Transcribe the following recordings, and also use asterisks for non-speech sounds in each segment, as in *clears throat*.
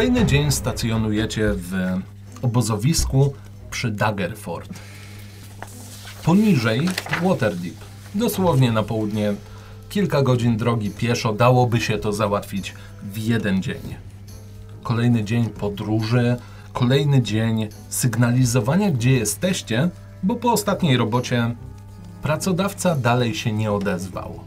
Kolejny dzień stacjonujecie w obozowisku przy Daggerford. Poniżej Waterdeep, dosłownie na południe, kilka godzin drogi pieszo, dałoby się to załatwić w jeden dzień. Kolejny dzień podróży, kolejny dzień sygnalizowania, gdzie jesteście, bo po ostatniej robocie pracodawca dalej się nie odezwał.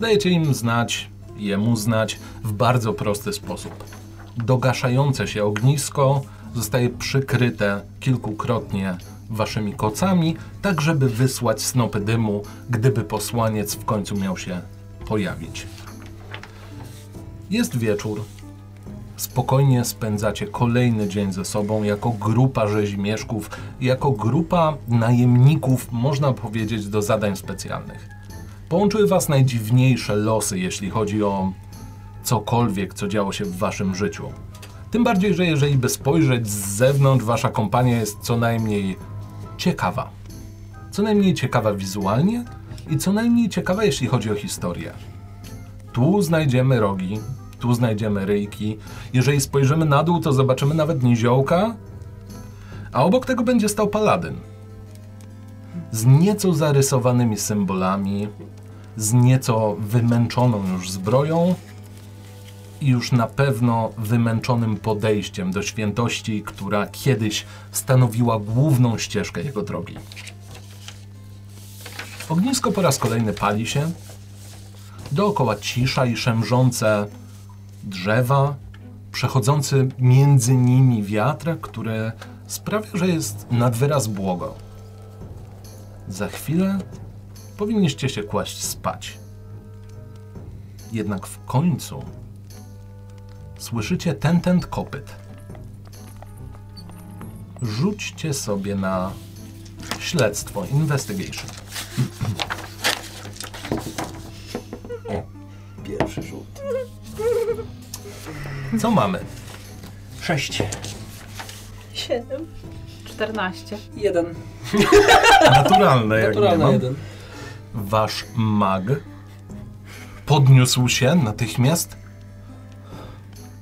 Dajecie im znać, jemu znać w bardzo prosty sposób. Dogaszające się ognisko zostaje przykryte kilkukrotnie waszymi kocami, tak żeby wysłać snopy dymu, gdyby posłaniec w końcu miał się pojawić. Jest wieczór. Spokojnie spędzacie kolejny dzień ze sobą jako grupa rzeźmieszków, jako grupa najemników, można powiedzieć, do zadań specjalnych. Połączyły was najdziwniejsze losy, jeśli chodzi o cokolwiek, co działo się w waszym życiu. Tym bardziej, że jeżeli by spojrzeć z zewnątrz, wasza kompania jest co najmniej ciekawa. Co najmniej ciekawa wizualnie i co najmniej ciekawa, jeśli chodzi o historię. Tu znajdziemy rogi, tu znajdziemy ryjki. Jeżeli spojrzymy na dół, to zobaczymy nawet niziołka, a obok tego będzie stał paladyn. Z nieco zarysowanymi symbolami, z nieco wymęczoną już zbroją już na pewno wymęczonym podejściem do świętości, która kiedyś stanowiła główną ścieżkę jego drogi. Ognisko po raz kolejny pali się. Dookoła cisza i szemrzące drzewa, przechodzący między nimi wiatr, który sprawia, że jest nad wyraz błogo. Za chwilę powinniście się kłaść spać. Jednak w końcu słyszycie ten ten kopyt. Rzućcie sobie na śledztwo, investigation. *clears throat* Pierwszy rzut. Co mamy? Sześć. Siedem. 14. Jeden. *laughs* Naturalne, jak nie Naturalna mam. jeden. Wasz mag podniósł się natychmiast.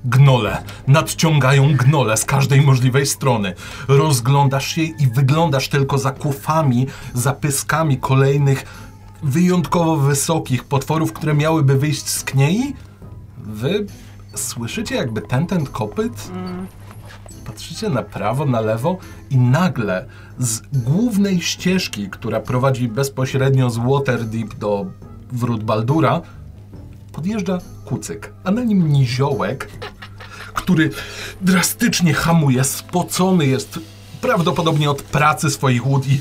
Gnole, nadciągają gnole z każdej możliwej strony. Rozglądasz się i wyglądasz tylko za kufami, za pyskami kolejnych wyjątkowo wysokich potworów, które miałyby wyjść z kniei. Wy słyszycie jakby ten, ten kopyt? Patrzycie na prawo, na lewo i nagle z głównej ścieżki, która prowadzi bezpośrednio z Waterdeep do wrót Baldura, podjeżdża kucyk, a na nim niziołek, który drastycznie hamuje, spocony jest prawdopodobnie od pracy swoich łód i...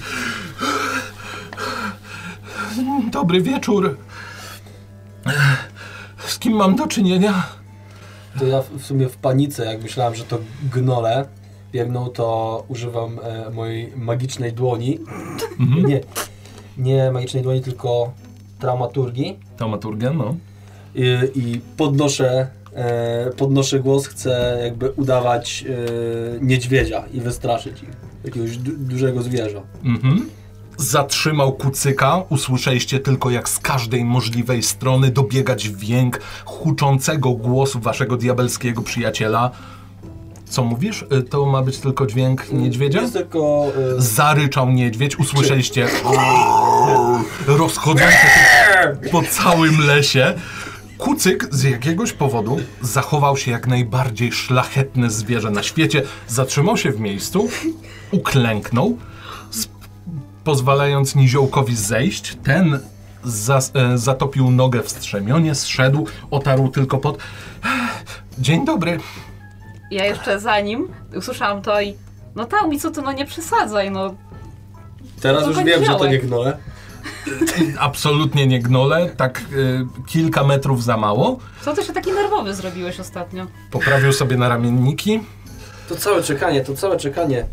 Dobry wieczór. Z kim mam do czynienia? To ja w- sumie w panice, jak myślałem, że to gnole biegną, to używam e, mojej magicznej dłoni. Mhm. Nie, nie magicznej dłoni, tylko traumaturgii. Taumaturgen, no. I, i podnoszę, podnoszę głos, chcę jakby udawać e, niedźwiedzia i wystraszyć ich. Jakiegoś du dużego zwierza. Mhm. Zatrzymał kucyka, usłyszeliście tylko jak z każdej możliwej strony dobiegać dźwięk huczącego głosu waszego diabelskiego przyjaciela. Co mówisz? Y, To ma być tylko dźwięk niedźwiedzia? Jest tylko... E, Zaryczał niedźwiedź, usłyszeliście *laughs* rozchodzące się po całym lesie. Kucyk z jakiegoś powodu zachował się jak najbardziej szlachetne zwierzę na świecie. Zatrzymał się w miejscu, uklęknął, pozwalając niziołkowi zejść. Ten zas- e, zatopił nogę w strzemionie, zszedł, otarł tylko pod... Dzień dobry. Ja jeszcze za nim usłyszałam to i no tak, mi co ty, no nie przesadzaj, no. teraz to już wiem, że to nie gnole. Absolutnie nie gnole, tak y, kilka metrów za mało. Co ty się taki nerwowy zrobiłeś ostatnio? Poprawił sobie na ramienniki. To całe czekanie, to całe czekanie.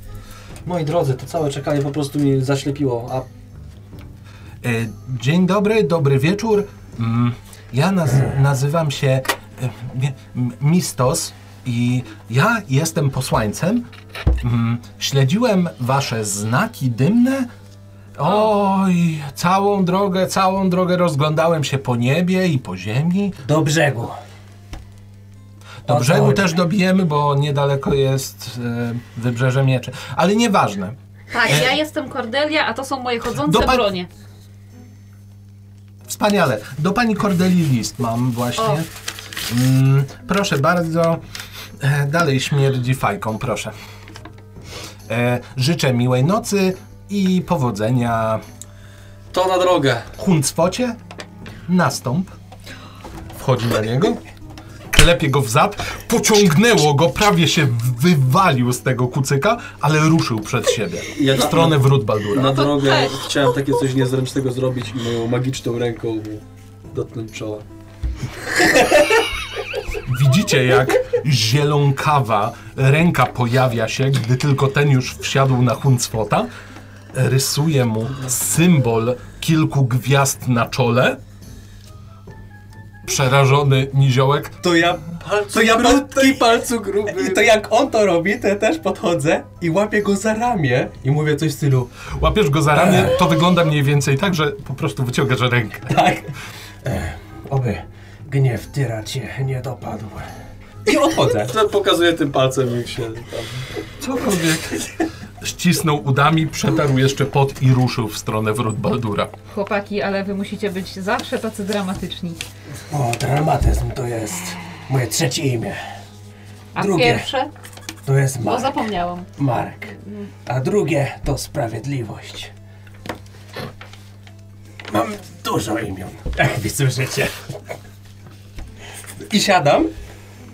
Moi drodzy, to całe czekanie po prostu mi zaślepiło. A E, Dzień dobry, dobry wieczór. Mm, Ja naz nazywam się e, m- Mistos i ja jestem posłańcem. Mm, Śledziłem wasze znaki dymne. Oj, całą drogę, całą drogę rozglądałem się po niebie i po ziemi. do brzegu. Do O brzegu też dobijemy, bo niedaleko jest e, wybrzeże mieczy. Ale nieważne. Tak, ja jestem Cordelia, a to są moje chodzące Do pa- bronie. Wspaniale. Do pani Cordeli list mam właśnie. Mm, proszę bardzo. E, dalej śmierdzi fajką, proszę. E, życzę miłej nocy i powodzenia To na drogę. Huncwocie. Nastąp. Wchodzi na niego. Klepie go w zad. Pociągnęło go, prawie się wywalił z tego kucyka, ale ruszył przed siebie. Ja W stronę wrót Baldura. Na drogę chciałem takie coś niezręcznego zrobić i moją magiczną ręką dotknąć czoła. Widzicie, jak zielonkawa ręka pojawia się, gdy tylko ten już wsiadł na Huncwota. Rysuje mu symbol kilku gwiazd na czole. Przerażony niziołek. To ja, to ja Krótki palcu gruby. I to jak on to robi, to ja też podchodzę i łapię go za ramię i mówię coś w stylu Łapiesz go za ramię, to wygląda mniej więcej tak, że po prostu wyciągasz rękę. *laughs* tak. E, oby gniew tyra cię nie dopadł. I odchodzę. To *laughs* pokazuje tym palcem, jak się tam... Cokolwiek. Ścisnął udami, przetarł jeszcze pot i ruszył w stronę wrót Baldura. Chłopaki, ale wy musicie być zawsze tacy dramatyczni. O, dramatyzm to jest moje trzecie imię. A Drugie. pierwsze? To jest Bo Mark. zapomniałam. Mark. A drugie to sprawiedliwość. Mam dużo imion, jak wy słyszycie. I siadam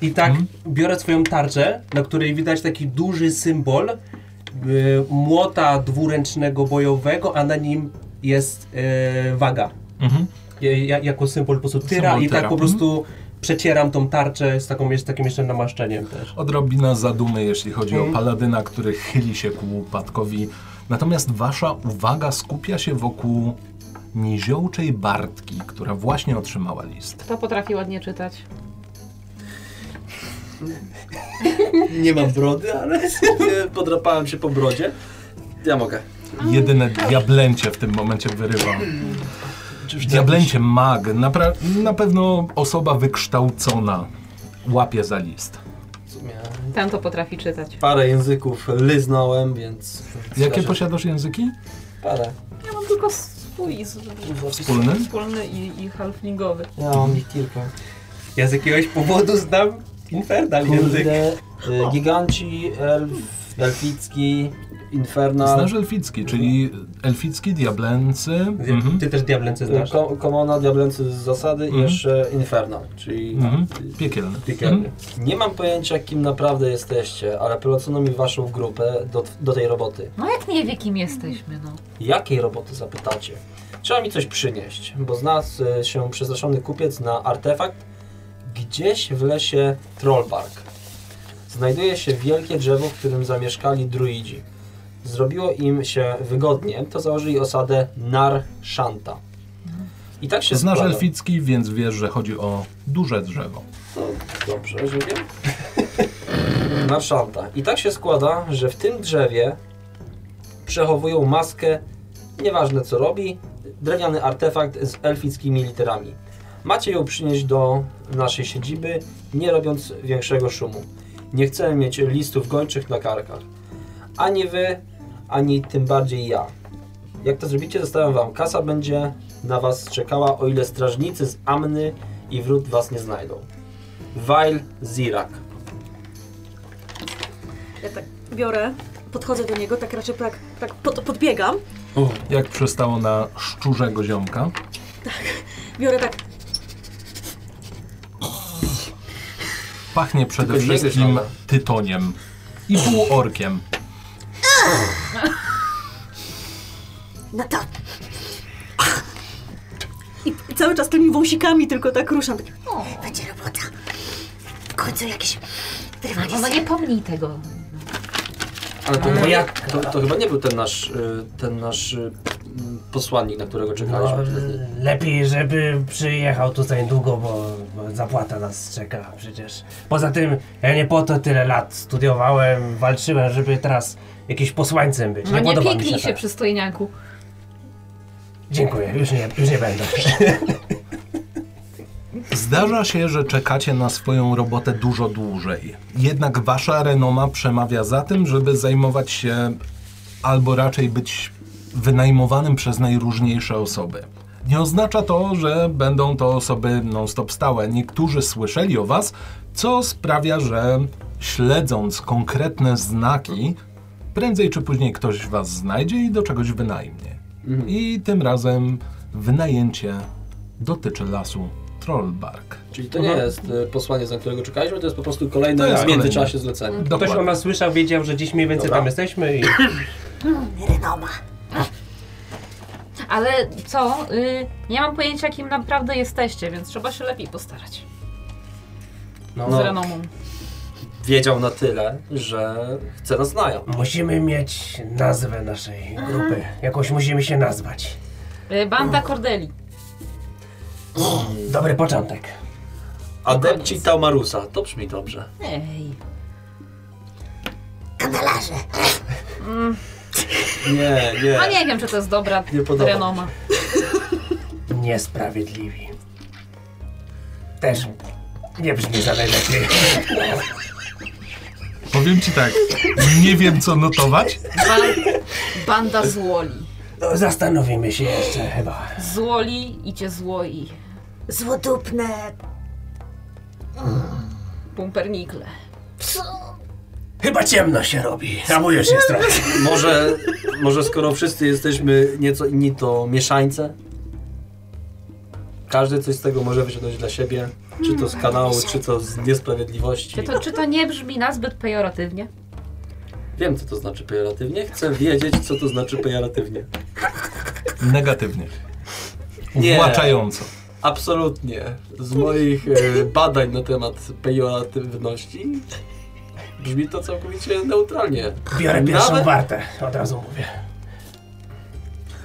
i tak biorę swoją tarczę, na której widać taki duży symbol młota dwuręcznego bojowego, a na nim jest y, waga. Mhm. Ja, ja, jako symbol po prostu tyra Symbol i tak tyra. po prostu przecieram tą tarczę z, taką, z takim jeszcze namaszczeniem też. Odrobina zadumy, jeśli chodzi o Mhm. paladyna, który chyli się ku upadkowi. Natomiast wasza uwaga skupia się wokół niziołczej Bartki, która właśnie otrzymała list. Kto potrafi ładnie czytać? Nie mam brody, ale podrapałem się po brodzie. Ja mogę. Jedyne diablęcie w tym momencie wyrywa. Diablęcie mag, napra- na pewno osoba wykształcona łapie za list. Ten to potrafi czytać. Parę języków lyznąłem, więc... Jakie posiadasz języki? Parę. Ja mam tylko swój z- Wspólny? wspólny i, i halflingowy. Ja mam ich kilka. Ja z jakiegoś powodu znam infernal język. Y, giganci, elf, elficki, infernal, Znasz elficki, czyli elficki, diablęcy. Mhm. Ty też diablęce y, znasz? ko- komona, diablęcy z zasady i Mhm. jeszcze infernal, czyli Mhm. Piekielny. piekielny. Nie mam pojęcia kim naprawdę jesteście, ale polecono mi waszą grupę do, do tej roboty. No jak nie wie kim jesteśmy, no. Jakiej roboty zapytacie? Trzeba mi coś przynieść, bo znalazł y, się przestraszony kupiec na artefakt gdzieś w lesie Trollbark. Znajduje się wielkie drzewo, w którym zamieszkali druidzi. Zrobiło im się wygodnie, to założyli osadę Nar Shanta. I tak się Znasz składa. elficki, więc wiesz, że chodzi o duże drzewo. No, dobrze, że wiem. *laughs* Nar Shanta. I tak się składa, że w tym drzewie przechowują maskę, nieważne co robi, drewniany artefakt z elfickimi literami. Macie ją przynieść do naszej siedziby, nie robiąc większego szumu. Nie chcemy mieć listów gończych na karkach. Ani wy, ani tym bardziej ja. Jak to zrobicie, zostawiam wam. Kasa będzie na was czekała, o ile strażnicy z Amny i wrót was nie znajdą. Wail Zirak. Ja tak biorę, podchodzę do niego, tak raczej tak, tak pod, podbiegam. Jak przystało na szczurzego ziomka. Biorę tak, Pachnie przede Tylko nie wszystkim gryź, tytoniem i półorkiem. no to. I, cały czas tymi wąsikami tylko tak ruszam. Tak, Będzie robota. W końcu jakiś No, wyrwanie no nie pomnij tego. Ale to, jak to, to chyba nie był ten nasz, y, ten nasz y, posłannik, na którego No, czekaliśmy. wtedy. lepiej, żeby przyjechał tutaj długo, bo, bo zapłata nas czeka przecież. Poza tym, ja nie po to tyle lat studiowałem, walczyłem, żeby teraz jakimś posłańcem być. No nie mi pieknij się się, tak. przystojniaku. Dziękuję, już nie, już nie będę. *laughs* Zdarza się, że czekacie na swoją robotę dużo dłużej. Jednak wasza renoma przemawia za tym, żeby zajmować się albo raczej być wynajmowanym przez najróżniejsze osoby. Nie oznacza to, że będą to osoby non-stop stałe. Niektórzy słyszeli o was, co sprawia, że śledząc konkretne znaki, prędzej czy później ktoś was znajdzie i do czegoś wynajmie. I tym razem wynajęcie dotyczy lasu Trollbark. Czyli to nie jest e, posłanie, za którego czekaliśmy, to jest po prostu kolejne To jest w międzyczasie zlecenie. Ktoś o nas słyszał, wiedział, że gdzieś mniej więcej Dobra. tam jesteśmy i... Renoma. Ale co? Y, nie mam pojęcia, kim naprawdę jesteście, więc trzeba się lepiej postarać. No, Z renomą. Wiedział na tyle, że chce nas znają. Musimy mieć nazwę naszej grupy. Jakoś musimy się nazwać. Y, Banda Cordeli. Dobry początek. Adepci Taumarusa, to brzmi dobrze. Ej. Kandelarze. Nie, nie. No nie wiem, czy to jest dobra Nie podoba mi się. renoma. Niesprawiedliwi. Też nie brzmi za najlepiej. Powiem ci tak, nie wiem co notować. Ba- banda złoli. No, zastanowimy się jeszcze chyba. Złoli i cię złoi. Złodupne. Pumpernikle. Chyba ciemno się robi, już jest trochę. Może, może skoro wszyscy jesteśmy nieco inni, to mieszańce? Każdy coś z tego może wyciągnąć dla siebie. Czy to z kanału, czy to z niesprawiedliwości. Czy to, czy to nie brzmi nazbyt pejoratywnie? Wiem, co to znaczy pejoratywnie. Chcę wiedzieć, co to znaczy pejoratywnie. Negatywnie. Nie. Uwłaczająco. Absolutnie. Z moich e, badań na temat pejoratywności brzmi to całkowicie neutralnie. Biorę pierwszą Nawet- wartę, od razu mówię.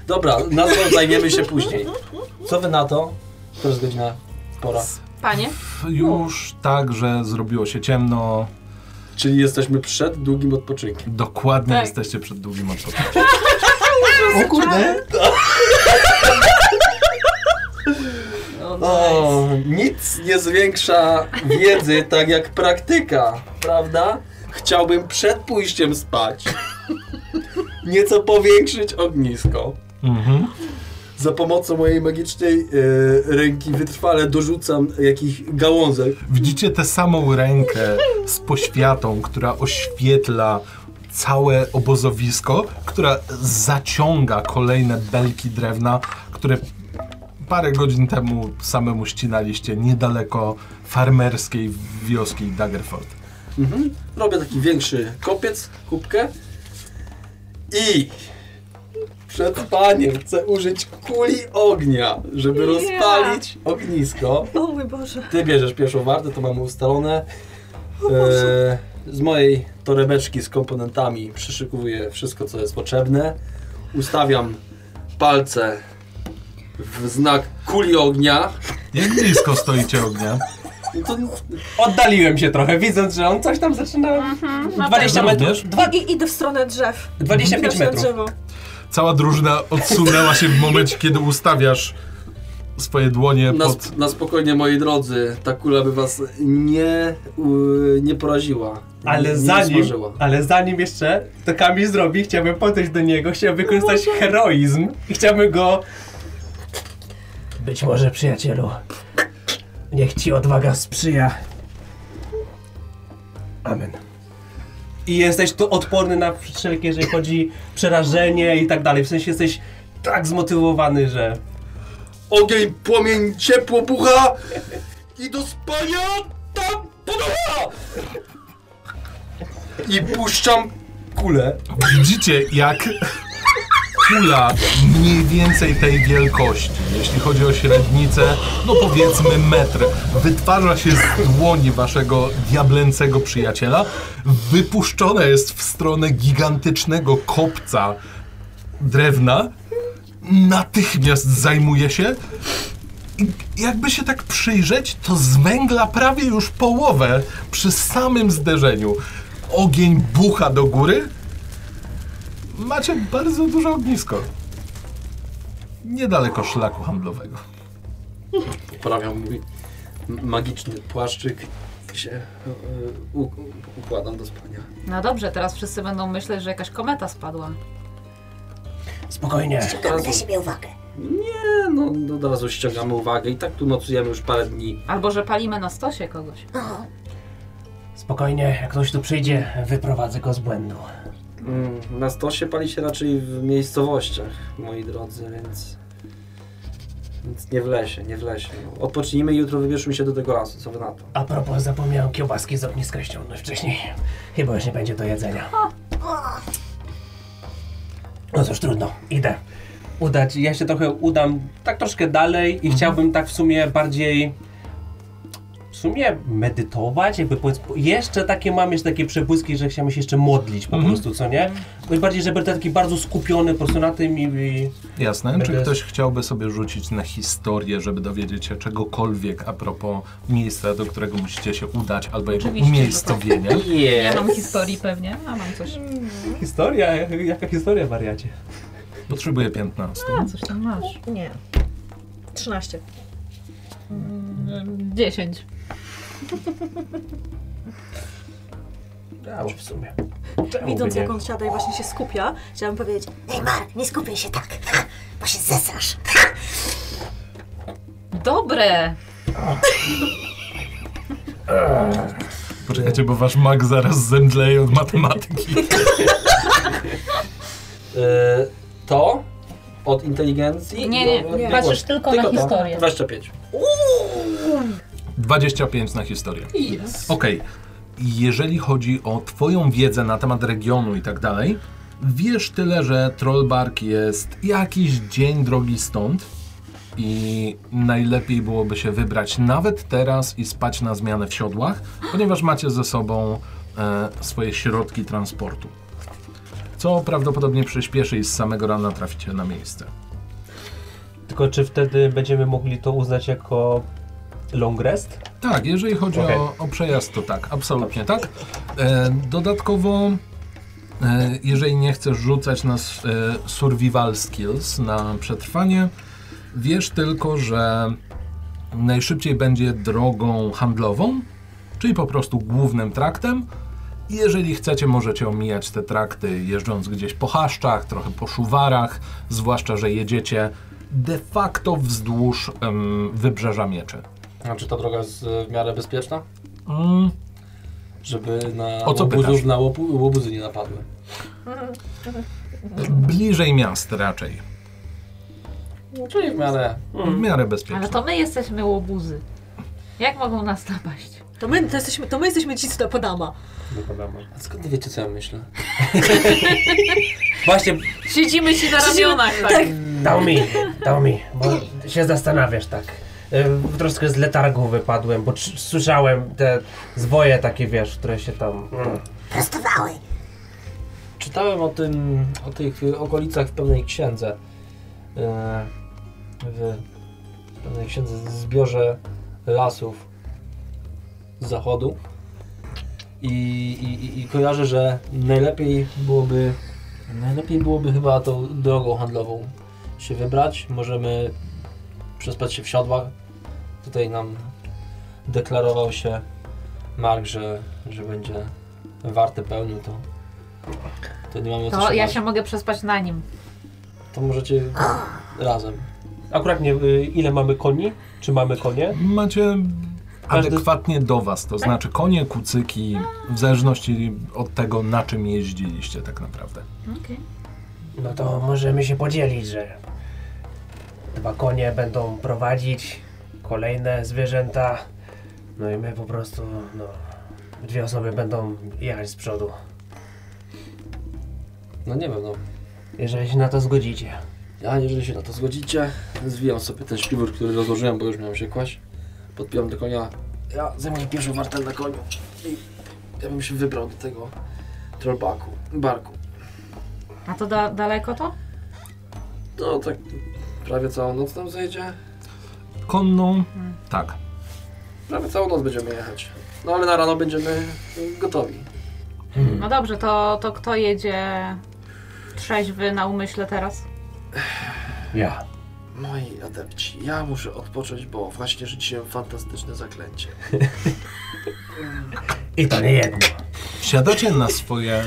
Dobra, nazwą zajmiemy się później. Co wy na to? To jest godzina pora. Panie? Już tak, że zrobiło się ciemno. Czyli jesteśmy przed długim odpoczynkiem. Dokładnie Tak. jesteście przed długim odpoczynkiem. O kurde! O, nic nie zwiększa wiedzy *laughs* tak jak praktyka, prawda? Chciałbym przed pójściem spać *laughs* nieco powiększyć ognisko. Mhm. Za pomocą mojej magicznej e, ręki wytrwale dorzucam jakiś gałązek. Widzicie tę samą rękę z poświatą, która oświetla całe obozowisko, która zaciąga kolejne belki drewna, które parę godzin temu samemu ścinaliście niedaleko farmerskiej wioski Daggerford. Mhm. Robię taki większy kopiec, kubkę i przed spaniem chcę użyć kuli ognia, żeby rozpalić ognisko. O mój Boże. Ty bierzesz pierwszą wartę, to mamy ustalone. E, z mojej torebeczki z komponentami przyszykuję wszystko, co jest potrzebne. Ustawiam palce w znak kuli ognia. Jak blisko stoicie ognia? To Oddaliłem się trochę, widząc, że on coś tam zaczyna... 20 metrów. Również? Dwa, I idę w stronę drzew. 25 Idę na metrów. drzewo. Cała drużyna odsunęła się w momencie, kiedy ustawiasz swoje dłonie na, pod... na spokojnie, moi drodzy, ta kula by was nie, u, nie poraziła. Ale nie, zanim, ale zanim jeszcze to Kamil zrobi, chciałbym podejść do niego, chciałbym wykorzystać heroizm i chciałbym go... Być może, przyjacielu, niech ci odwaga sprzyja. Amen. I jesteś tu odporny na wszelkie, jeżeli chodzi przerażenie i tak dalej. W sensie jesteś tak zmotywowany, że... Ogień, płomień, ciepło bucha i do spania tam podoba! I puszczam kulę. Widzicie, jak kula mniej więcej tej wielkości, jeśli chodzi o średnicę, no powiedzmy metr, wytwarza się z dłoni waszego diablęcego przyjaciela, wypuszczona jest w stronę gigantycznego kopca drewna, natychmiast zajmuje się. I jakby się tak przyjrzeć, to z prawie już połowę przy samym zderzeniu. Ogień bucha do góry. Macie bardzo duże ognisko. Niedaleko szlaku handlowego. Poprawiam, mówi. m- magiczny płaszczyk i się e, układam do spania. No dobrze, teraz wszyscy będą myśleć, że jakaś kometa spadła. Spokojnie. Ściągamy na siebie uwagę. Nie, no, no od razu ściągamy uwagę i tak tu nocujemy już parę dni. Albo że palimy na stosie kogoś. Spokojnie, jak ktoś tu przyjdzie, wyprowadzę go z błędu. Mm, Na stosie pali się raczej w miejscowościach, moi drodzy, więc... Więc nie w lesie, nie w lesie. No. Odpocznijmy i jutro wybierzmy się do tego lasu, co wy na to? A propos, zapomniałem kiełbaski z ogniska ściągnąć wcześniej. *laughs* Chyba już nie będzie do jedzenia. No cóż, trudno. Idę. Udać, ja się trochę udam tak troszkę dalej i chciałbym tak w sumie bardziej sumie medytować, jakby powiedz, jeszcze takie mam jeszcze takie przebłyski, że chciałem się jeszcze modlić po mm-hmm. prostu, co nie? No Najbardziej, żeby był taki bardzo skupiony po prostu na tym i... i Jasne, czy ktoś chciałby sobie rzucić na historię, żeby dowiedzieć się czegokolwiek a propos miejsca, do którego musicie się udać, albo jego Oczywiście, tak. umiejscowienia? Tak. Yes. Ja mam historii pewnie, a mam coś. Historia? Jaka historia, wariacie? Potrzebuję 15. A, coś tam masz. Nie. 13. 10. Mm, *laughs* Ja już w sumie. Czemu Widząc jak on siada i właśnie się skupia, chciałabym powiedzieć Ej nie skupiaj się tak, *laughs* bo się zesrasz. Dobre! *laughs* Poczekajcie, bo wasz mag zaraz zemdleje od matematyki. E, to od inteligencji? Nie, nie, od- nie. Patrzysz tylko na historię. 25. Uuu! 25 na historię. Yes. Okej. Jeżeli chodzi o twoją wiedzę na temat regionu i tak dalej, wiesz tyle, że Trollbark jest jakiś dzień drogi stąd i najlepiej byłoby się wybrać nawet teraz i spać na zmianę w siodłach, ponieważ macie ze sobą e, swoje środki transportu. Co prawdopodobnie przyspieszy i z samego rana traficie na miejsce. Tylko czy wtedy będziemy mogli to uznać jako long rest? Tak, jeżeli chodzi Okej. o, o przejazd, to tak, absolutnie tak. E, dodatkowo, e, jeżeli nie chcesz rzucać na e, survival skills, na przetrwanie, wiesz tylko, że najszybciej będzie drogą handlową, czyli po prostu głównym traktem. Jeżeli chcecie, możecie omijać te trakty, jeżdżąc gdzieś po chaszczach, trochę po szuwarach, zwłaszcza, że jedziecie de facto wzdłuż em, wybrzeża mieczy. A czy ta droga jest e, w miarę bezpieczna? Mm, Żeby na O co łobuzów na łobu, łobuzy nie napadły. Bliżej miast raczej. Czyli w miarę... W miarę bezpiecznie. Ale to my jesteśmy łobuzy. Jak mogą nas napaść? to my, to jesteśmy, to my jesteśmy ci, co napadama. A skąd wiecie, co ja myślę? *laughs* Właśnie, Siedzimy ci na ramionach, tak? dał mi, dał mi, bo się zastanawiasz tak. Y, Troszkę z letargu wypadłem, bo słyszałem te zwoje takie, wiesz, które się tam... Mm. Prostowały. Czytałem o tym, o tych okolicach w pewnej księdze. e, W pewnej księdze, w zbiorze lasów z zachodu. I, i, i- i kojarzę, że najlepiej byłoby, najlepiej byłoby chyba tą drogą handlową się wybrać. Możemy przespać się w siodłach. Tutaj nam deklarował się Mark, że, że będzie warte pełnił to. To nie mamy o co To ja bać. się mogę przespać na nim. To możecie *sighs* razem. Akurat nie, y, ile mamy koni? Czy mamy konie? Macie Każdy- adekwatnie do was, to znaczy konie, kucyki, w zależności od tego, na czym jeździliście tak naprawdę. Okej. No to możemy się podzielić, że dwa konie będą prowadzić kolejne zwierzęta, no i my po prostu, no, dwie osoby będą jechać z przodu. No nie wiem, no. Jeżeli się na to zgodzicie. Ja, jeżeli się na to zgodzicie, zwijam sobie ten śpiwór, który rozłożyłem, bo już miałem się kłaść. Podpijam do konia. Ja zajmuję pierwszą wartę na koniu. I ja bym się wybrał do tego trollbaku, barku. A to da daleko to? No tak prawie całą noc tam zejdzie. Konną, tak. Prawie całą noc będziemy jechać. No ale na rano będziemy gotowi. No dobrze, to, to kto jedzie trzeźwy na umyśle teraz? Ja. Moi adepci, ja muszę odpocząć, bo właśnie rzuciłem fantastyczne zaklęcie. *laughs* I to nie jedno. Wsiadacie na swoje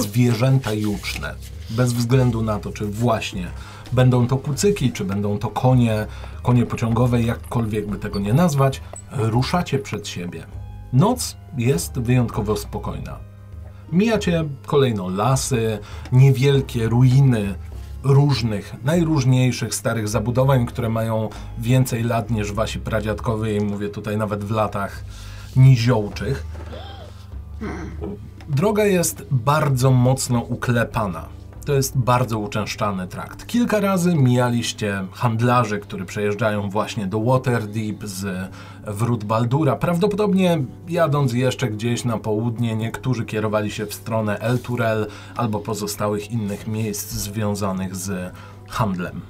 zwierzęta juczne. Bez względu na to, czy właśnie będą to kucyki, czy będą to konie, konie pociągowe, jakkolwiek by tego nie nazwać, ruszacie przed siebie. Noc jest wyjątkowo spokojna. Mijacie kolejno lasy, niewielkie ruiny różnych, najróżniejszych starych zabudowań, które mają więcej lat niż wasi pradziadkowie mówię tutaj nawet w latach niziołczych. Droga jest bardzo mocno uklepana. To jest bardzo uczęszczany trakt. Kilka razy mijaliście handlarzy, którzy przejeżdżają właśnie do Waterdeep z wrót Baldura. Prawdopodobnie jadąc jeszcze gdzieś na południe, niektórzy kierowali się w stronę El Turel albo pozostałych innych miejsc związanych z handlem.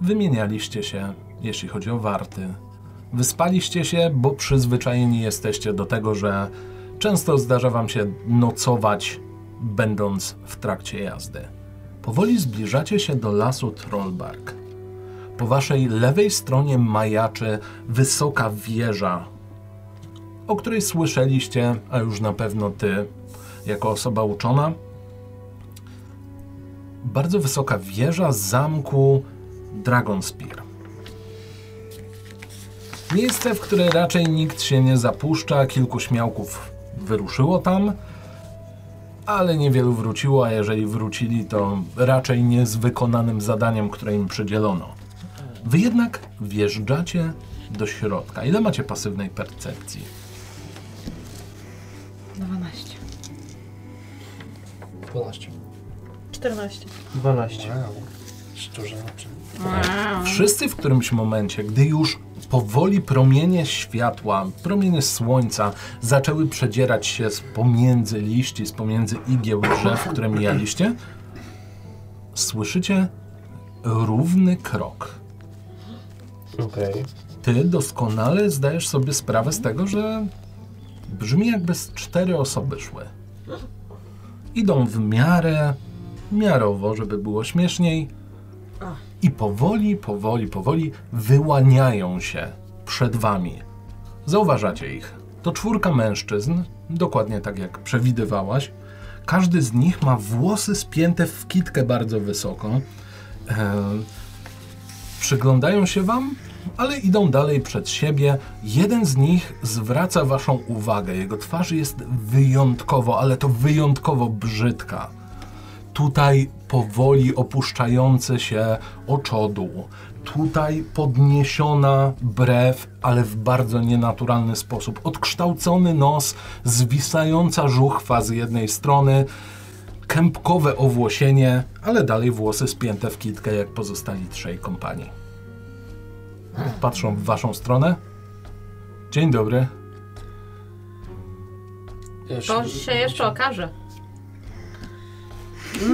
Wymienialiście się, jeśli chodzi o warty. Wyspaliście się, bo przyzwyczajeni jesteście do tego, że często zdarza wam się nocować, będąc w trakcie jazdy. Powoli zbliżacie się do lasu Trollbark. Po waszej lewej stronie majaczy wysoka wieża, o której słyszeliście, a już na pewno ty, jako osoba uczona. Bardzo wysoka wieża zamku Dragonspear. Miejsce, w które raczej nikt się nie zapuszcza, kilku śmiałków wyruszyło tam, ale niewielu wróciło, a jeżeli wrócili, to raczej nie z wykonanym zadaniem, które im przydzielono. Wy jednak wjeżdżacie do środka. Ile macie pasywnej percepcji? 12. 12. 14. 12. Szczerze, znaczy. Wszyscy w którymś momencie, gdy już powoli promienie światła, promienie słońca zaczęły przedzierać się z pomiędzy liści, z pomiędzy igieł drzew, które mijaliście, słyszycie równy krok. Okej. Ty doskonale zdajesz sobie sprawę z tego, że brzmi jakby z cztery osoby szły. Idą w miarę, miarowo, żeby było śmieszniej. I powoli, powoli, powoli wyłaniają się przed wami. Zauważacie ich. To czwórka mężczyzn, dokładnie tak jak przewidywałaś. Każdy z nich ma włosy spięte w kitkę bardzo wysoko. Ehm, przyglądają się wam, ale idą dalej przed siebie. Jeden z nich zwraca waszą uwagę. Jego twarz jest wyjątkowo, ale to wyjątkowo brzydka. Tutaj powoli opuszczające się oczodół. Tutaj podniesiona brew, ale w bardzo nienaturalny sposób. Odkształcony nos, zwisająca żuchwa z jednej strony, kępkowe owłosienie, ale dalej włosy spięte w kitkę jak pozostali trzej kompanii. Patrzą w waszą stronę. Dzień dobry. To się jeszcze okaże.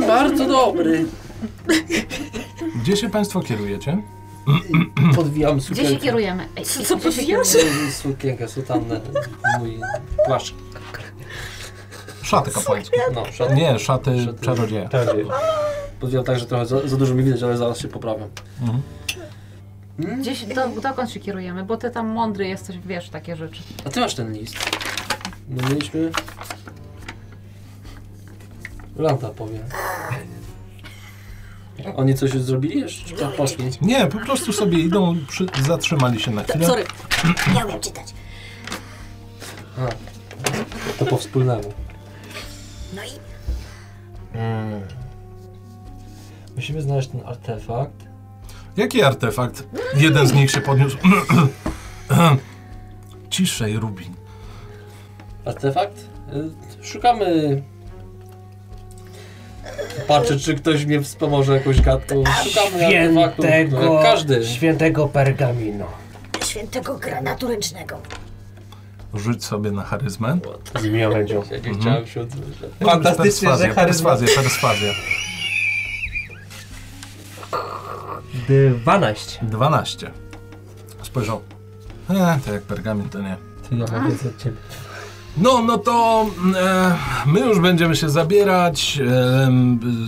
Bardzo dobry. Gdzie się państwo kierujecie? *clears throat* Podwijam Gdzie się sukienkę. kierujemy? Ej, Co, co podwijasz? Sukienkę, sutannę, mój płaszcz. Szaty kapłańskie. No, szat. Nie, szaty Szaty. czarodzieja. Podwijam tak, że trochę za, za dużo mi widać, ale zaraz się poprawiam. Gdzie się, do, dokąd się kierujemy? Bo ty tam mądry jesteś, wiesz takie rzeczy. A ty masz ten list. No mieliśmy... Lanta powie. Oni coś już zrobili jeszcze? Czy poszli? Nie, po prostu sobie idą, przy, zatrzymali się na chwilę. Sorry. Ja umiem czytać. A, to po wspólnemu. No i Mm. Musimy znaleźć ten artefakt. Jaki artefakt? Jeden z nich się podniósł. *clears throat* Ciszej, Rubin. Artefakt? Y, Szukamy... Patrzę, czy ktoś mnie wspomoże jakąś gadką. Szukamy artefaktu. no, Świętego, jak każdy. świętego pergamino. świętego granatu ręcznego. Rzuć sobie na charyzmę. Z. Ja nie chciałem się odzywać. Fantastycznie, że charyzma. perswazja, perswazja. 12. 12. Spojrzał. E, to jak pergamin, to nie. Ty, ja mam wiedzę od ciebie. No, no to e, my już będziemy się zabierać. E,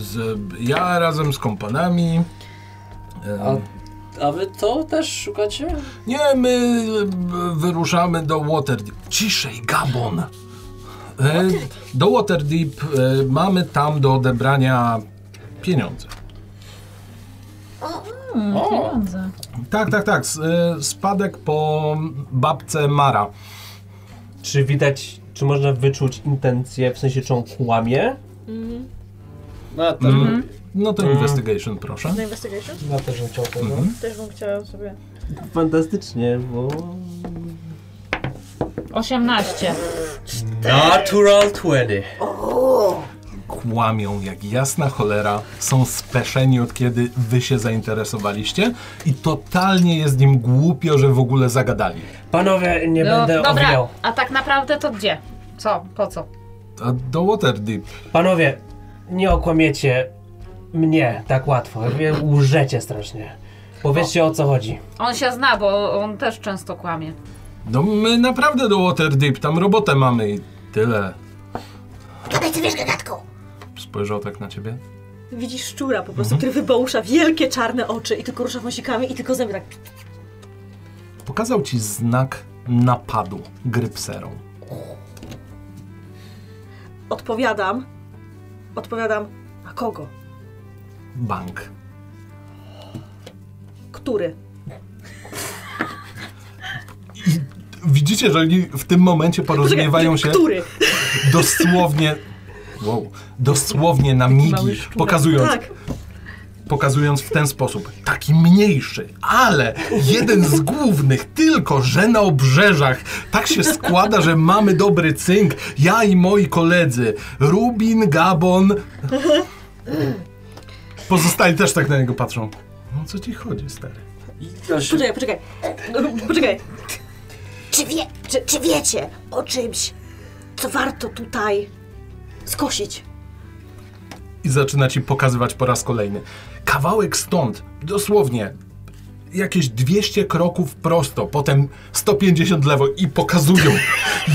z, ja razem z kompanami. E, A, a wy to też szukacie? Nie, my e, wyruszamy do Waterdeep. Ciszej, Gabon. E, do Waterdeep e, mamy tam do odebrania pieniądze. Hmm, O. pieniądze. Tak, tak, tak. s- e, Spadek po babce Mara. Czy widać, czy można wyczuć intencję, w sensie czy on kłamie? No ja też, Mm. No to Mm. investigation, proszę. Na investigation? ja też bym chciał tego. Mhm. Też bym chciała sobie... Fantastycznie, bo... 18. Natural 20. Kłamią jak jasna cholera, są speszeni od kiedy wy się zainteresowaliście i totalnie jest im głupio, że w ogóle zagadali. Panowie, nie No, będę dobra, owijał. a tak naprawdę to gdzie? Co? Po co? A do Waterdeep. Panowie, nie okłamiecie mnie tak łatwo. Łżecie strasznie. Powiedzcie o co chodzi. On się zna, bo on też często kłamie. No my naprawdę do Waterdeep, tam robotę mamy i tyle. Gadaj co wiesz, gadatko. Spojrzał tak na ciebie. Widzisz szczura po prostu, który wybałusza wielkie czarne oczy i tylko rusza wąsikami i tylko zęby tak... Pokazał ci znak napadu grypserą. Odpowiadam. Odpowiadam. A kogo? Bank. Który? Widzicie, że oni w tym momencie porozumiewają się Który? dosłownie. Wow, dosłownie na migi, pokazując, Tak. pokazując w ten sposób. Taki mniejszy, ale jeden z głównych, tylko że na obrzeżach. Tak się składa, że mamy dobry cynk. Ja i moi koledzy. Rubin, Gabon. Pozostali też tak na niego patrzą. No co ci chodzi, stary? Poczekaj, poczekaj. No, Poczekaj. Czy, wie, Czy, czy wiecie o czymś, co warto tutaj skosić? i zaczyna ci pokazywać po raz kolejny. Kawałek stąd, dosłownie jakieś 200 kroków prosto, potem 150 lewo i pokazują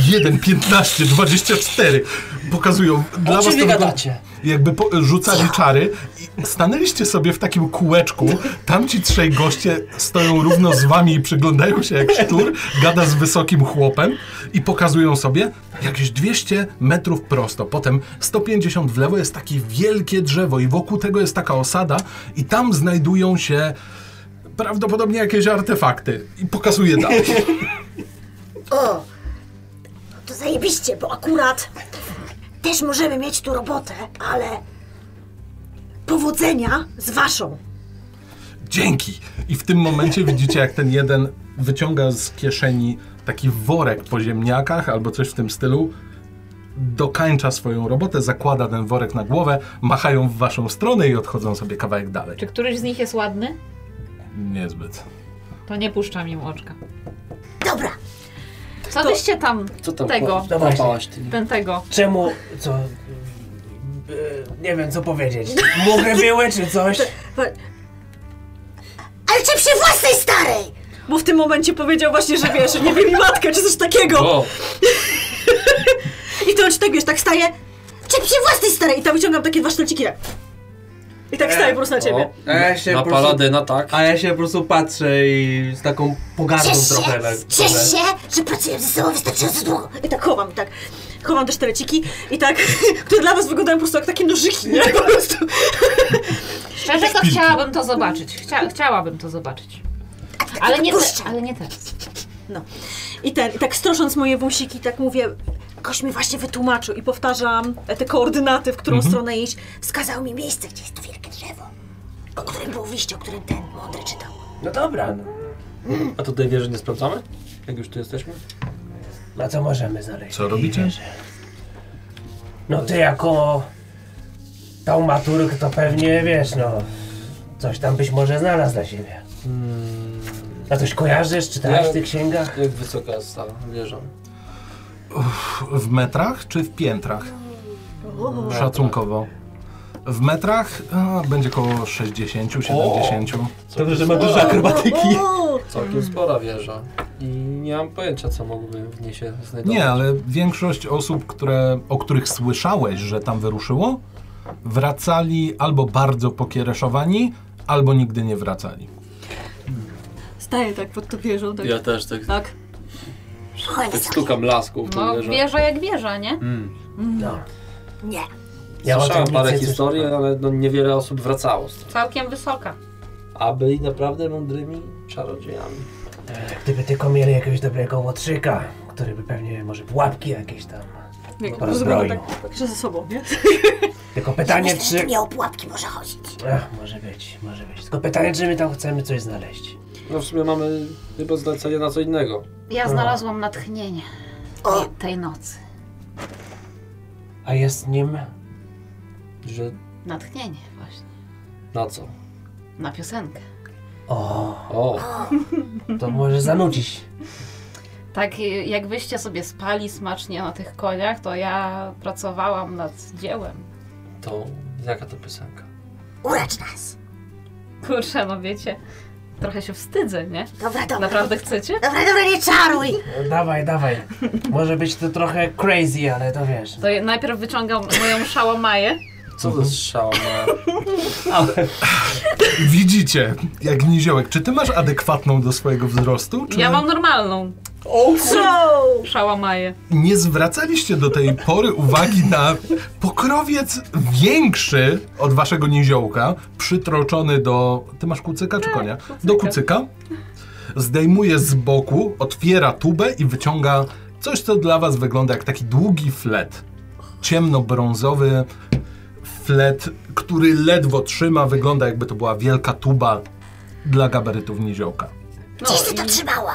1, 15, 24. Pokazują. Dla O was to gadacie? Jakby po, rzucali czary i stanęliście sobie w takim kółeczku. Tamci trzej goście stoją równo z wami i przyglądają się jak szczur, gada z wysokim chłopem i pokazują sobie jakieś 200 metrów prosto. Potem 150 w lewo jest takie wielkie drzewo i wokół tego jest taka osada i tam znajdują się prawdopodobnie jakieś artefakty. I pokazuje dalej. *laughs* o, to zajebiście, bo akurat też możemy mieć tu robotę, ale Powodzenia z waszą. Dzięki! I w tym momencie widzicie, jak ten jeden wyciąga z kieszeni taki worek po ziemniakach albo coś w tym stylu. Dokańcza swoją robotę, zakłada ten worek na głowę, machają w waszą stronę i odchodzą sobie kawałek dalej. Czy któryś z nich jest ładny? Niezbyt. To nie puszczam im oczka. dobra. Co To- wyście tam Co tam tego, No właśnie. kłapałaś ty? pętego? Czemu, co... e, Nie wiem co powiedzieć. Muchy były czy coś? Ale czy przy własnej starej? Bo w tym momencie powiedział właśnie, że wiesz, nie wiem, mi matkę czy coś takiego. O, *laughs* I to on ci tak wiesz, tak staje Czy przy własnej starej? i tam wyciągam takie dwa sztylciki tak. I tak staje po prostu na ciebie. A ja się na po prostu, paladyna, tak? a ja się po prostu patrzę i z taką pogardą Ciesz trochę. się, na- ciesz się, że pracujemy ze sobą wystarczająco długo. I tak chowam, i tak. Chowam te sztyleciki i tak, które dla was wyglądają po prostu jak takie nożyki, nie? Po prostu. *laughs* Szczerze to chciałabym to zobaczyć. Chcia, chciałabym to zobaczyć. Ale nie, te, ale nie teraz. I ten, i tak strosząc moje wąsiki, tak mówię, Koś mi właśnie wytłumaczył i powtarzam te koordynaty, w którą stronę iść. Wskazał mi miejsce, gdzie jest to wielkie drzewo. O którym było wyjście, o którym ten mądry czytał. No dobra, no. A tutaj wieży nie sprawdzamy? Jak już tu jesteśmy? A co możemy znaleźć? Co robicie? No ty jako taumaturg to pewnie wiesz, no coś tam byś może znalazł dla siebie. A coś kojarzysz, czytałeś w tych księgach? Jak wysoka jest ta wieża? W metrach czy w piętrach? Szacunkowo. W metrach będzie około 60, 70. Dobrze, że ma dużo akrobatyki. Całkiem spora wieża. I nie mam pojęcia, co mogłoby w niej się znajdować. Nie, ale większość osób, które, o których słyszałeś, że tam wyruszyło, wracali albo bardzo pokiereszowani, albo nigdy nie wracali. Staję tak pod tą wieżą, tak. Ja też tak, Tak. Chodź, tak stukam laską w tą No, wieżę. wieża jak wieża, nie? Mm. No. Nie. Ja Słyszałem tym parę historii, ale no niewiele osób wracało z tym. Całkiem wysoka. A byli naprawdę mądrymi czarodziejami. Gdyby tylko mieli jakiegoś dobrego łotrzyka, który by pewnie może pułapki jakieś tam Jak wygląda tak, tak, że ze sobą, nie? *laughs* Tylko pytanie, czy... nie o pułapki może chodzić. Ach, może być, może być. Tylko pytanie, czy my tam chcemy coś znaleźć. No w sumie mamy chyba zlecenie na co innego. Ja znalazłam natchnienie O. tej, tej nocy. A jest nim... Że Natchnienie właśnie. na co? Na piosenkę. O, O, to może zanucić. Tak y, jak wyście sobie spali smacznie na tych koniach, to ja pracowałam nad dziełem. to jaka to piosenka? Urecz nas. Kurczę, no wiecie, trochę się wstydzę, nie? Dobra, dobra. Naprawdę chcecie? Dobra, dobra, nie czaruj. No, dawaj, dawaj. Może być to trochę crazy, ale to wiesz. To ja najpierw wyciągam moją szałamaję. Co to jest szał? *laughs* Widzicie, jak niziołek. Czy ty masz adekwatną do swojego wzrostu? Czy Ja mam normalną Co? szałamaję. nie zwracaliście do tej pory uwagi na pokrowiec większy od waszego niziołka, przytroczony do... Ty masz kucyka czy konia? Do kucyka. Zdejmuje z boku, otwiera tubę i wyciąga coś, co dla was wygląda jak taki długi flet. Ciemnobrązowy flet, który ledwo trzyma, wygląda jakby to była wielka tuba dla gabarytów niziołka. No, Gdzieś ty to i- trzymała?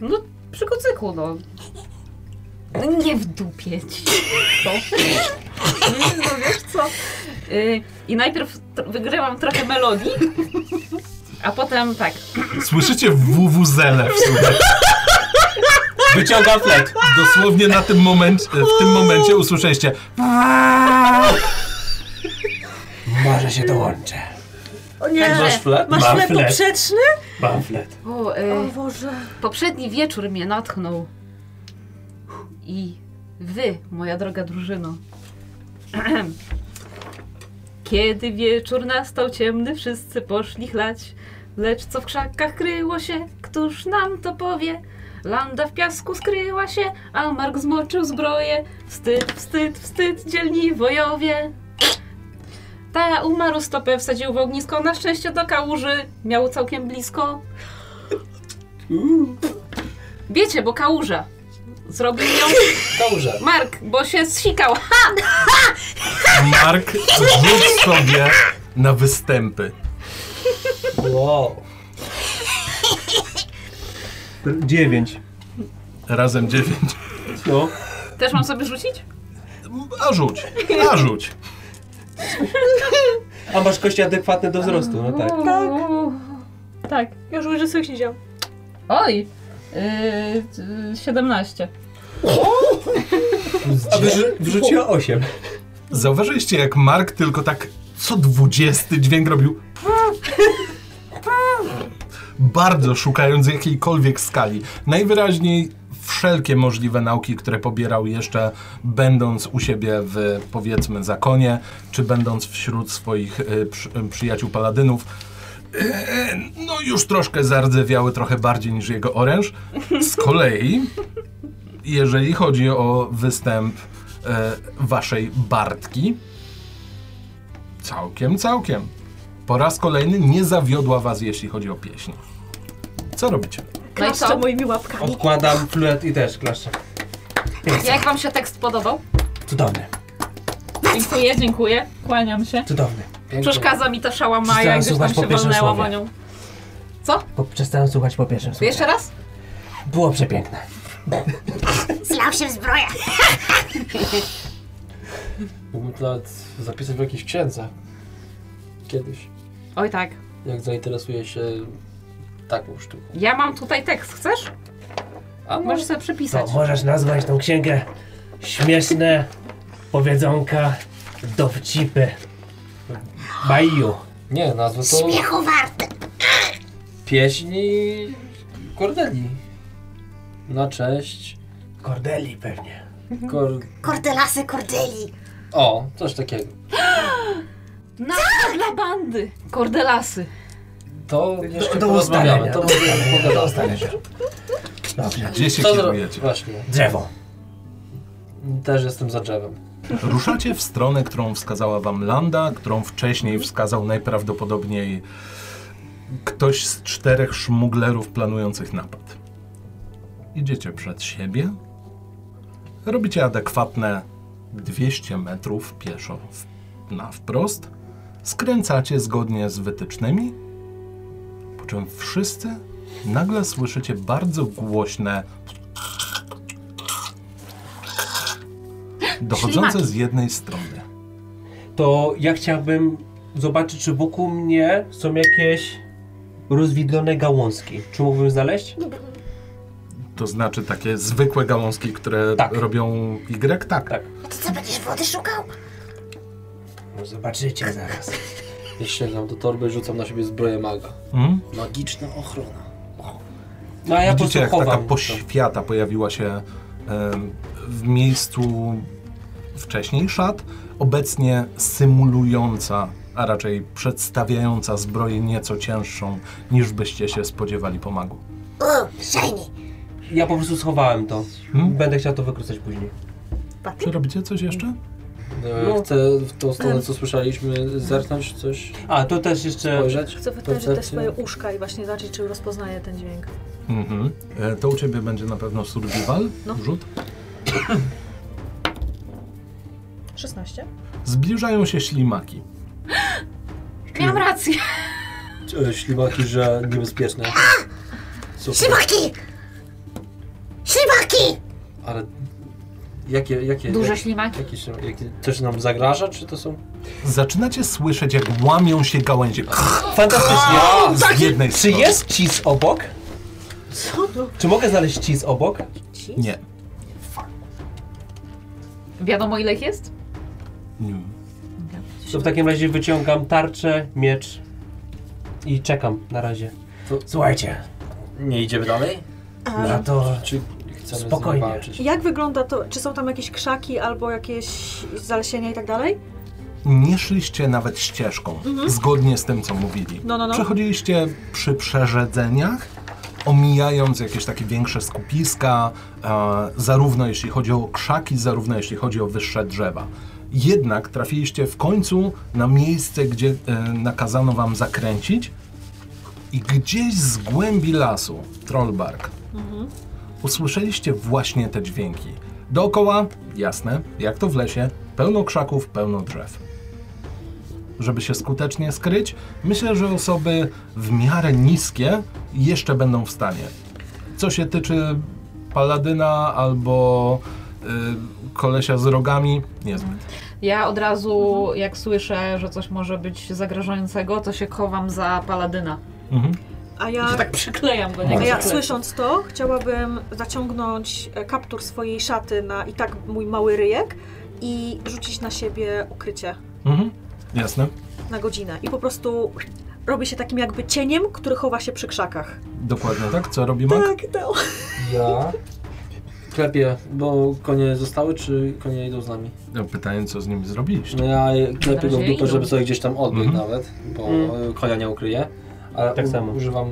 No przy kucyku, no. No Nie w dupie ci. To. *laughs* No wiesz co? Y, I najpierw tr- wygrywam trochę melodii, a potem tak. Słyszycie wuwuzele w sumie. Wyciągam flet. Dosłownie na tym momencie, w tym momencie usłyszeliście Może się dołączę. O nie. Masz flet? Masz Mam chleb flet. poprzeczny? Mam flet. O, y, O Boże. poprzedni wieczór mnie natchnął. I wy, moja droga drużyno. *clears throat* Kiedy wieczór nastał ciemny, wszyscy poszli chlać. Lecz co w krzakach kryło się, któż nam to powie? Landa w piasku skryła się, a Mark zmoczył zbroję. Wstyd, wstyd, wstyd, dzielni wojowie. Ta umarł stopę, wsadził w ognisko, na szczęście do kałuży, miał całkiem blisko. Wiecie, bo kałuża. Zrobił ją Kałuże. Mark, bo się zsikał. Mark, rzuć sobie na występy. Wow. Dziewięć. Razem dziewięć. No. Też mam sobie rzucić? A rzuć, a rzuć. *laughs* A masz kości adekwatne do wzrostu, no tak. Tak. Ja już nie działa. Oj. Yy, 17. *laughs* A wyrzu- wyrzuciła osiem. Zauważyliście, jak Mark tylko tak co dwudziesty dźwięk robił. *laughs* Bardzo szukając jakiejkolwiek skali. Najwyraźniej wszelkie możliwe nauki, które pobierał jeszcze będąc u siebie w powiedzmy zakonie, czy będąc wśród swoich y, przy, y, przyjaciół paladynów, y, no już troszkę zardzewiały trochę bardziej niż jego oręż. Z kolei, jeżeli chodzi o występ waszej Bartki, całkiem, całkiem. Po raz kolejny nie zawiodła was, jeśli chodzi o pieśń. Co robicie? No Klaszczę moimi łapkami. Odkładam flet i też klaszczę. Jak wam się tekst podobał? Cudowny, Dziękuję, dziękuję. Kłaniam się. cudowny. Przeszkadza mi ta szałamaja, Przestałem gdzieś tam po się słowie. nią. Co? Bo przestałem słuchać po pierwszym słowie. jeszcze raz? Było przepiękne. Zlał się w zbroję. Mógłbym to nawet zapisać w jakiejś księdze. Kiedyś. Oj tak. Jak zainteresuję się taką sztuką. Ja mam tutaj tekst, chcesz? A no, Możesz sobie To przepisać. możesz nazwać tą księgę śmieszne powiedzonka, dowcipy. Baju. nie, nazwę to Śmiechu warte. pieśni Kordeli. Na cześć. Kordeli pewnie. Kor... Kordelasy kordeli. O, coś takiego. Nazwa dla bandy. Kordelasy. To jeszcze do porozmawiamy. ustalenia. To Do możemy pogadać. ustalenia. Dobrze. Gdzie się kierujecie? Właśnie. Drzewo. Też jestem za drzewem. Ruszacie w stronę, którą wskazała wam Landa, którą wcześniej wskazał najprawdopodobniej ktoś z czterech szmuglerów planujących napad. Idziecie przed siebie, robicie adekwatne 200 metrów pieszo na wprost, skręcacie zgodnie z wytycznymi, czym wszyscy nagle słyszycie bardzo głośne dochodzące Ślimaki. z jednej strony. To ja chciałbym zobaczyć, czy wokół mnie są jakieś rozwidlone gałązki. Czy mógłbym znaleźć? To znaczy takie zwykłe gałązki, które Tak. robią Y? Tak. Tak. No to co, będziesz wody szukał? No zobaczycie zaraz. Ja sięgam do torby i rzucam na siebie zbroję maga. Mhm. Magiczna ochrona. No a ja Widzicie, jak prostu taka chowam. poświata pojawiła się em, w miejscu wcześniej szat, obecnie symulująca, a raczej przedstawiająca zbroję nieco cięższą, niż byście się spodziewali po magu. O, shiny. Ja po prostu schowałem to. Hmm? Będę chciał to wykorzystać później. Czy robicie coś jeszcze? E, No. Chcę w tą stronę, co słyszeliśmy, zerknąć, coś A, to też jeszcze... spojrzeć? Chcę wytężyć te swoje uszka i właśnie zobaczyć, czy rozpoznaje ten dźwięk. Mhm. E, To u ciebie będzie na pewno survival, No. rzut. 16. Zbliżają się ślimaki. *gasps* Miałam rację. *laughs* E, Ślimaki, że niebezpieczne. *gasps* Super. Ślimaki! Ślimaki! Ale jakie, jakie, Duże jak, ślimaki. jakie, jakie, coś nam zagraża, czy to są... Zaczynacie słyszeć, jak łamią się gałęzie Fantastycznie. z jednej Czy strony. jest cheese obok? Co to? Czy mogę znaleźć cheese obok? Nie. Wiadomo ile ich jest? Nie. To w takim razie wyciągam tarczę, miecz i czekam na razie. Słuchajcie, Nie idziemy dalej? na to... Czy chcemy Spokojnie. z nim walczyć? Jak wygląda to? Czy są tam jakieś krzaki albo jakieś zalesienia i tak dalej? Nie szliście nawet ścieżką, zgodnie z tym, co mówili. No, no, no. Przechodziliście przy przerzedzeniach, omijając jakieś takie większe skupiska, e, zarówno jeśli chodzi o krzaki, zarówno jeśli chodzi o wyższe drzewa. Jednak trafiliście w końcu na miejsce, gdzie e, nakazano wam zakręcić i gdzieś z głębi lasu, Trollbark, usłyszeliście właśnie te dźwięki. Dookoła, jasne, jak to w lesie, pełno krzaków, pełno drzew. Żeby się skutecznie skryć, myślę, że osoby w miarę niskie jeszcze będą w stanie. Co się tyczy paladyna albo y, kolesia z rogami, niezbyt. Ja od razu, jak słyszę, że coś może być zagrażającego, to się chowam za paladyna. Mhm. A ja, się tak przyklejam do a niego. ja słysząc to, chciałabym zaciągnąć e, kaptur swojej szaty na i tak mój mały ryjek i rzucić na siebie ukrycie Mhm. Jasne. na godzinę. I po prostu robię się takim jakby cieniem, który chowa się przy krzakach. Dokładnie tak. Co robi Mak? Tak, to. Ja klepię, bo konie zostały, czy konie idą z nami? Pytanie, co z nimi zrobiliście? No ja klepię go w dupę, żeby sobie gdzieś tam odbiegł Mhm. nawet, bo Mm. y, konia nie ukryje. Ale Tak u- samo. używam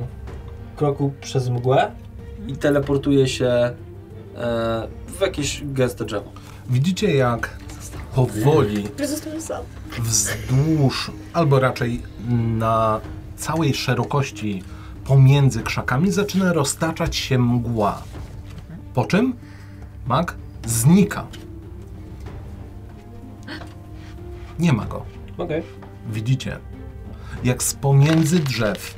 kroku przez mgłę i teleportuję się e, w jakieś gęste drzewo. Widzicie, jak powoli wzdłuż, albo raczej na całej szerokości pomiędzy krzakami zaczyna roztaczać się mgła. Po czym mak znika. Nie ma go. Okej. Widzicie, jak z pomiędzy drzew,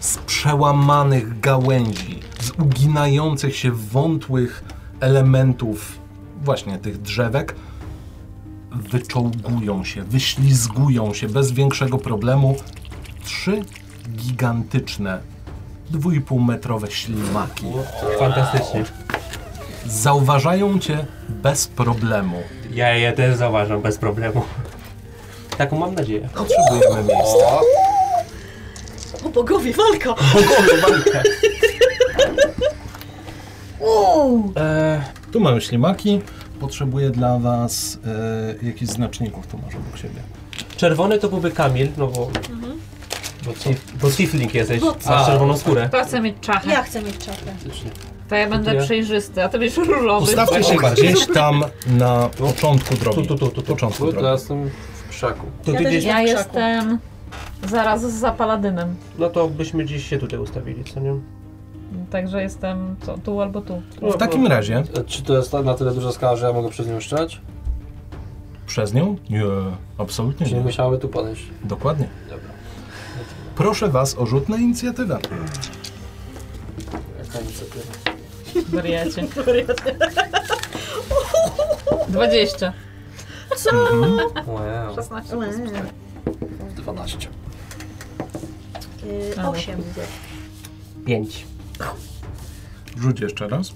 z przełamanych gałęzi, z uginających się wątłych elementów właśnie tych drzewek, wyczołgują się, wyślizgują się bez większego problemu trzy gigantyczne, 2,5 metrowe ślimaki. Fantastycznie. Zauważają cię bez problemu. Ja je też zauważam bez problemu. Taką mam nadzieję. Potrzebujemy miejsca. O bogowie, walka! Eee, *laughs* Tu mamy ślimaki. Potrzebuję dla was e, jakichś znaczników, tu masz obok siebie. Czerwony to byłby Kamil, no bo... Bo, co? bo Tifling jesteś, Bo masz czerwoną skórę. To chcę mieć czachę. Ja chcę mieć czapę. To ja będę Ja. przejrzysty, a ty będziesz różowy. Ustawcie się gdzieś tam na początku drogi. Tu, tu, tu, tu, tu. Początku drogi. jestem krzaku. To Ja ty też gdzieś... Ja jestem zaraz za paladynem. No to byśmy gdzieś się tutaj ustawili, co nie? Także jestem co, tu albo tu. W takim razie Czy to jest na tyle duża skala, że ja mogę przez nią szczać? przez nią? Nie, absolutnie Czy nie nie. musiały tu podejść? Dokładnie. Dobra. Proszę was o rzut na inicjatywę. Jaka inicjatywa? Wariacie. 20. Mhm. Wow. 16 Łe. plus 4. 12. Y, Ale. Osiem. Pięć. Rzuć jeszcze raz.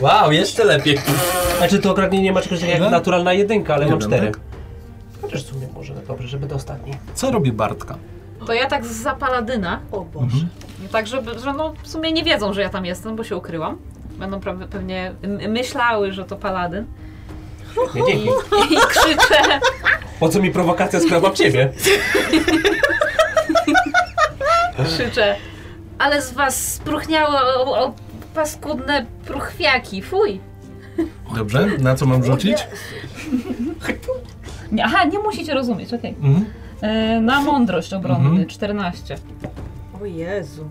Wow, jeszcze lepiej. Znaczy to okrągnienie ma czegoś takiego jak naturalna jedynka, ale mam Jeden, cztery. tak? Chociaż w sumie może dobrze, żeby to ostatni. Co robi Bartka? To ja tak za paladyna. O Boże. Mhm. Tak, żeby, że no w sumie nie wiedzą, że ja tam jestem, bo się ukryłam. Będą pewnie myślały, że to paladyn. Nie, dzięki. I krzyczę. Po co mi prowokacja, skoro mam ciebie? krzyczę. Ale z was spruchniało o, o paskudne pruchwiaki. Fuj. Dobrze, na co mam rzucić? Nie, aha, nie musicie rozumieć, okej. Mhm. E, Na mądrość obronny, Mhm. 14. O Jezu.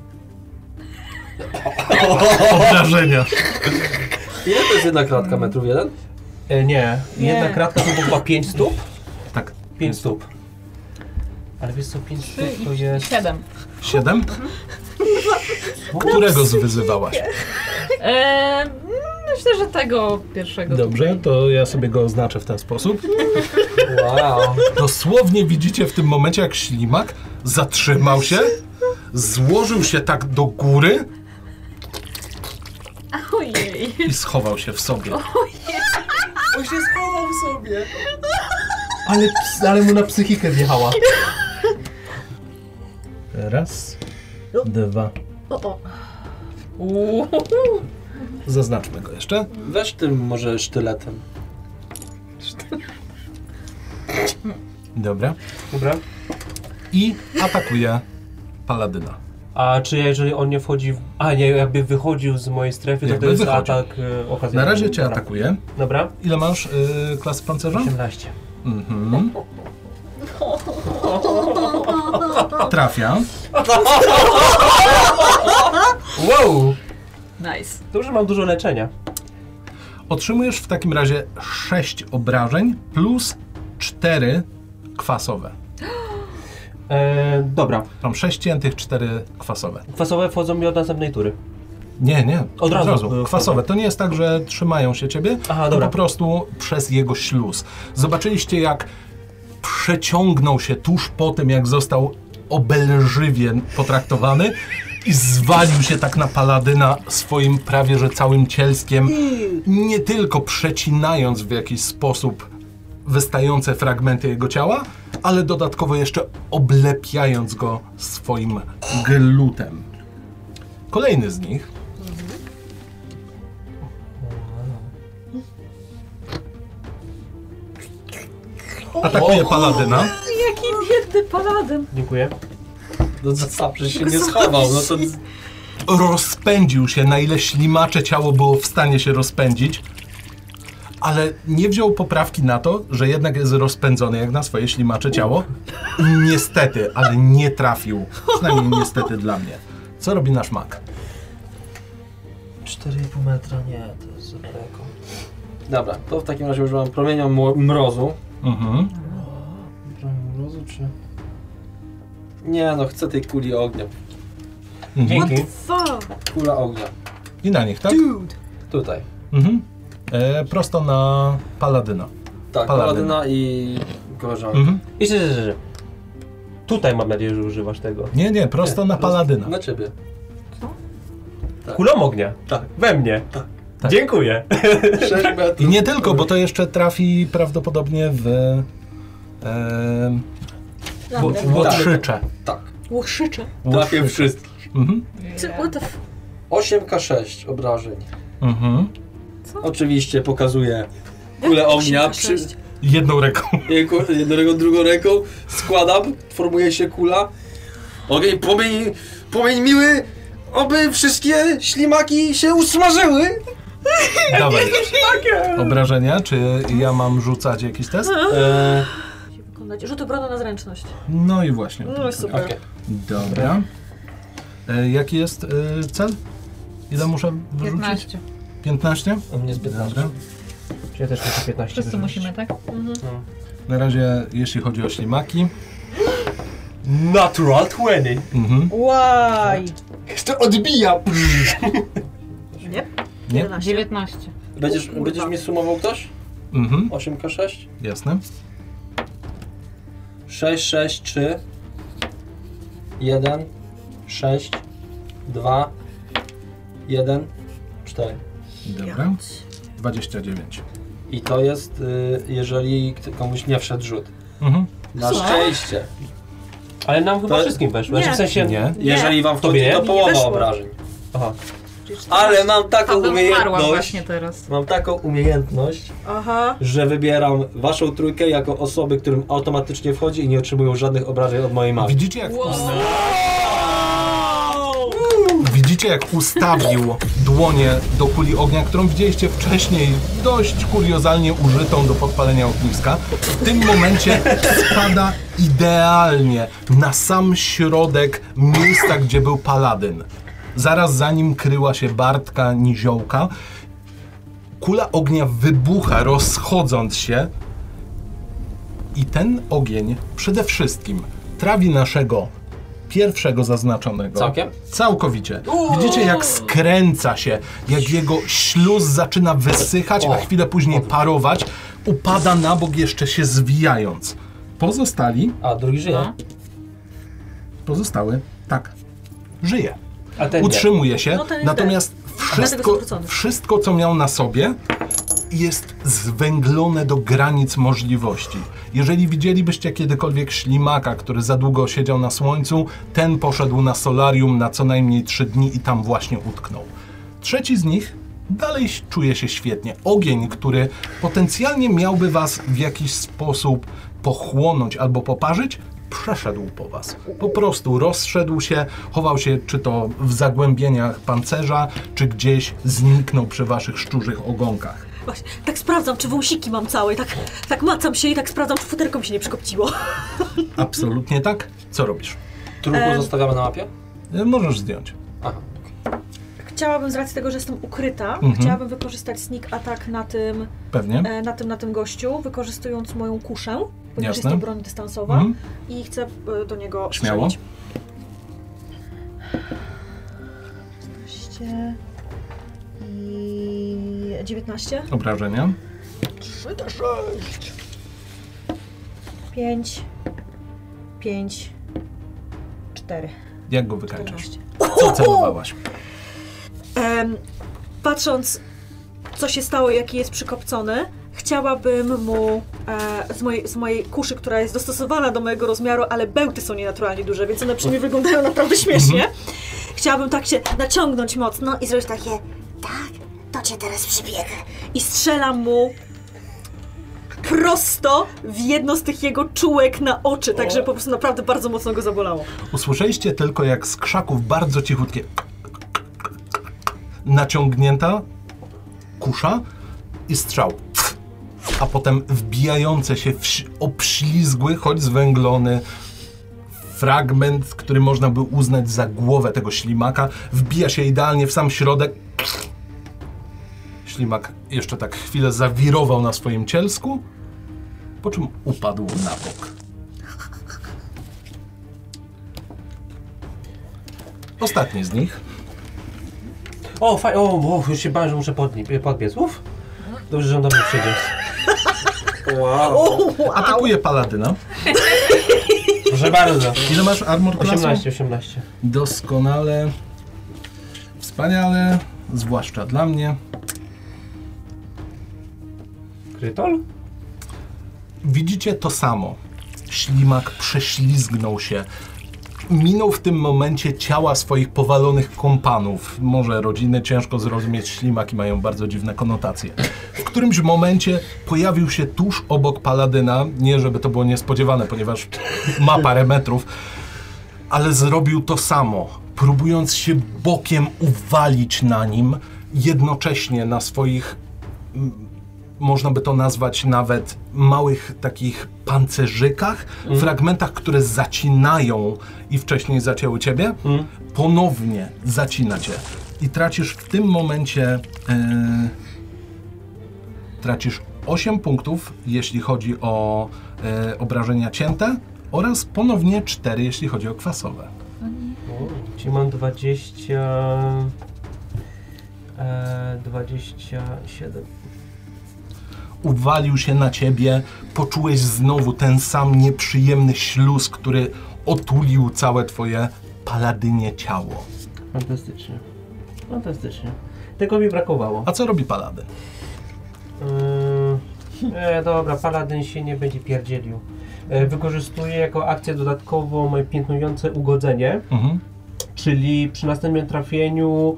Obrażenia. Ile to jest jedna kratka? Metrów jeden? E, nie. Nie. Jedna kratka to chyba 5 stóp? Tak. 5 stóp. Ale wiesz co, 5 stóp to jest... 7. Siedem? Którego zwyzywałaś? E, myślę, że tego pierwszego. Dobrze, to ja sobie go oznaczę w ten sposób. Wow. Dosłownie widzicie w tym momencie, jak ślimak zatrzymał się, złożył się tak do góry Ojej. i schował się w sobie. On się schował sobie. Ale, ale mu na psychikę wjechała. Raz, dwa. O, o. Uuu. Zaznaczmy go jeszcze. Weź tym może sztyletem. Dobra. Dobra. I atakuje paladyna. A czy jeżeli on nie wchodzi w... A nie, jakby wychodził z mojej strefy, to Jakby to jest wychodził. atak e, okazjonalny. Na razie cię Dobra. atakuje. Dobra. Ile masz y, klas pancerza? 18. Mhm. Trafia. Wow! Nice. Dobrze, mam dużo leczenia. Otrzymujesz w takim razie 6 obrażeń plus 4 kwasowe. E, dobra. Mam 6 ciętych, 4 kwasowe. Kwasowe wchodzą mi od następnej tury. Nie, nie. Od razu. Kwasowe. To nie jest tak, że trzymają się ciebie, Aha, to dobra. po prostu przez jego śluz. Zobaczyliście, jak przeciągnął się tuż po tym, jak został obelżywie potraktowany i zwalił się tak na paladyna swoim prawie że całym cielskiem, nie tylko przecinając w jakiś sposób wystające fragmenty jego ciała, ale dodatkowo jeszcze oblepiając go swoim glutem. Kolejny z nich atakuje paladyna. Jaki biedny paladyn. Dziękuję. No co, co, przecież się nie schował. No to rozpędził się, na ile ślimacze ciało było w stanie się rozpędzić, ale nie wziął poprawki na to, że jednak jest rozpędzony jak na swoje ślimacze ciało. I niestety, ale nie trafił. Przynajmniej niestety dla mnie. Co robi nasz mak? 4,5 metra, nie, to jest za daleko. Dobra, to w takim razie używam promienia mo- mrozu. Mhm. Promień mrozu czy... Nie no, chcę tej kuli ognia. mhm. Dzięki. Fuck. Kula ognia. I na nich, tak? Tutaj. Mhm. E, prosto na paladyna. Tak, Paladyn. paladyna i koleżanka. Mhm. I że, że, że. Tutaj mam nadzieję, że używasz tego. Nie, nie, prosto na paladyna. Na ciebie. Kulą ognia. Tak. We mnie. Tak. Tak. Dziękuję. 6 metrów. *laughs* I nie tylko, bo to jeszcze trafi prawdopodobnie w... E, łotrzycze. Tak, Łoszycze. trafię wszystkich. Mhm. What the f... 8k6 obrażeń. Mhm. Oczywiście pokazuję kulę ognia, przy. Jedną ręką. Jedną ręką, drugą ręką, składam, formuje się kula. Ogień, płomień, płomień miły, oby wszystkie ślimaki się usmażyły. Dawaj. Obrażenia? Czy ja mam rzucać jakiś test? Eee, Wykonać rzuty brona na zręczność. No i właśnie. No super. Okej. Dobra. E, jaki jest e, cel? Ile muszę wyrzucić? 15. 15? u mnie jest 15. Dobra. Ja też muszę 15 Wszyscy wyrzucić. musimy, tak? Na razie, jeśli chodzi o ślimaki. Natural 20. Mhm. Łaj! Jeszcze odbija. Nie? Nie? 11. 19. Będziesz, kurwa. będziesz mi sumował ktoś? Mhm. 8k6? Jasne. 6, 6, 3 1 6 2 1 4 Dobra. 29. I to jest, y, jeżeli komuś nie wszedł rzut. Mhm. Na Co? szczęście. Ale nam chyba To- wszystkim weszło. Nie. W sensie... Nie. Jeżeli wam wchodzi, Tobie to nie? połowa weszło. obrażeń. Aha. Ale mam taką Paweł umarła umiejętność. właśnie teraz. Mam taką umiejętność, Aha. że wybieram waszą trójkę jako osoby, którym automatycznie wchodzi i nie otrzymują żadnych obrażeń od mojej mamy. Widzicie jak, widzicie jak ustawił dłonie do kuli ognia, którą widzieliście wcześniej dość kuriozalnie użytą do podpalenia ogniska. W tym momencie spada idealnie na sam środek miejsca, gdzie był paladyn. Zaraz za nim kryła się Bartka Niziołka. Kula ognia wybucha, rozchodząc się i ten ogień przede wszystkim trawi naszego pierwszego zaznaczonego. Całkiem? Całkowicie. Widzicie, jak skręca się, jak jego śluz zaczyna wysychać, a chwilę później parować, upada na bok, jeszcze się zwijając. Pozostali, A, drugi żyje. No. pozostały, tak, żyje. A ten nie. Utrzymuje się, No natomiast Dlatego wszystko, wszystko, co miał na sobie, jest zwęglone do granic możliwości. Jeżeli widzielibyście kiedykolwiek ślimaka, który za długo siedział na słońcu, ten poszedł na solarium na co najmniej trzy dni i tam właśnie utknął. Trzeci z nich dalej czuje się świetnie. Ogień, który potencjalnie miałby was w jakiś sposób pochłonąć albo poparzyć, przeszedł po was. Po prostu rozszedł się, chował się czy to w zagłębieniach pancerza, czy gdzieś zniknął przy waszych szczurzych ogonkach. Właśnie, tak sprawdzam, czy wąsiki mam całe tak, tak macam się i tak sprawdzam, czy futerko mi się nie przykopciło. *laughs* Absolutnie tak. Co robisz? Trójkę Em. zostawiamy na mapie? E, Możesz zdjąć. Aha. Chciałabym z racji tego, że jestem ukryta, Mhm. chciałabym wykorzystać sneak attack na tym, Pewnie. e, na tym, na tym gościu, wykorzystując moją kuszę, ponieważ Jasne. jest to broń dystansowa Mhm. i chcę e, do niego Śmiało. strzelić. 16 i 19. Obrażenia. 5, 5, 4. Jak go wykańczasz? 14. Co celowałaś? Em, patrząc, co się stało, jaki jest przykopcony, chciałabym mu e, z, mojej, z mojej kuszy, która jest dostosowana do mojego rozmiaru, ale bełty są nienaturalnie duże, więc one przy mnie wyglądają naprawdę *laughs* śmiesznie. Chciałabym tak się naciągnąć mocno i zrobić takie Tak, to cię teraz przybiegę. i strzelam mu prosto w jedno z tych jego czułek na oczy, także po prostu naprawdę bardzo mocno go zabolało. Usłyszeliście tylko jak z krzaków bardzo cichutkie naciągnięta kusza i strzał. A potem wbijające się w obślizgły, choć zwęglony fragment, który można by uznać za głowę tego ślimaka, wbija się idealnie w sam środek. Ślimak jeszcze tak chwilę zawirował na swoim cielsku, po czym upadł na bok. Ostatni z nich O, faj, o, o, już się bałem, że muszę podni- podbiec. Uf. Dobrze, że on do mnie przyjdzie. Wow. atakuje paladyna. Proszę bardzo. Ile masz armor klasu? 18, 18. Doskonale. Wspaniale. Zwłaszcza dla mnie. Widzicie to samo. Ślimak prześlizgnął się minął w tym momencie ciała swoich powalonych kompanów. Może rodziny, ciężko zrozumieć, ślimaki mają bardzo dziwne konotacje. W którymś momencie pojawił się tuż obok Paladyna, nie żeby to było niespodziewane, ponieważ ma parę metrów, ale zrobił to samo, próbując się bokiem uwalić na nim, jednocześnie na swoich można by to nazwać nawet małych takich pancerzykach, fragmentach, które zacinają i wcześniej zacięły ciebie, ponownie zacina cię. I tracisz w tym momencie e, tracisz 8 punktów, jeśli chodzi o e, obrażenia cięte oraz ponownie 4, jeśli chodzi o kwasowe. Czyli mam 20... E, 27. uwalił się na ciebie, poczułeś znowu ten sam nieprzyjemny śluz, który otulił całe twoje paladynie ciało. Fantastycznie. Fantastycznie. Tego mi brakowało. A co robi paladyn? Yy, e, dobra, paladyn się nie będzie pierdzielił. E, wykorzystuję jako akcję dodatkową moje piętnujące ugodzenie, Mhm. czyli przy następnym trafieniu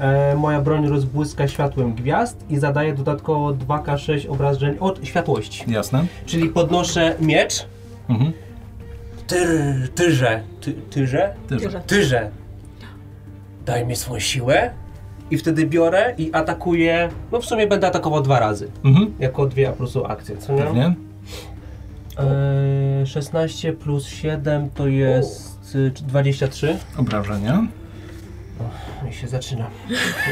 e, moja broń rozbłyska światłem gwiazd i zadaje dodatkowo 2k6 obrażeń od światłości. Jasne? Czyli podnoszę miecz, Mhm. tyr, tyrze, ty, tyrze? Tyrze. Tyrze. Daj mi swoją siłę i wtedy biorę i atakuję, no w sumie będę atakował dwa razy, Mhm. jako dwie po prostu akcje, co nie? Pewnie. Eee, 16 plus 7 to jest y, 23. Obrażenia. No i się zaczyna.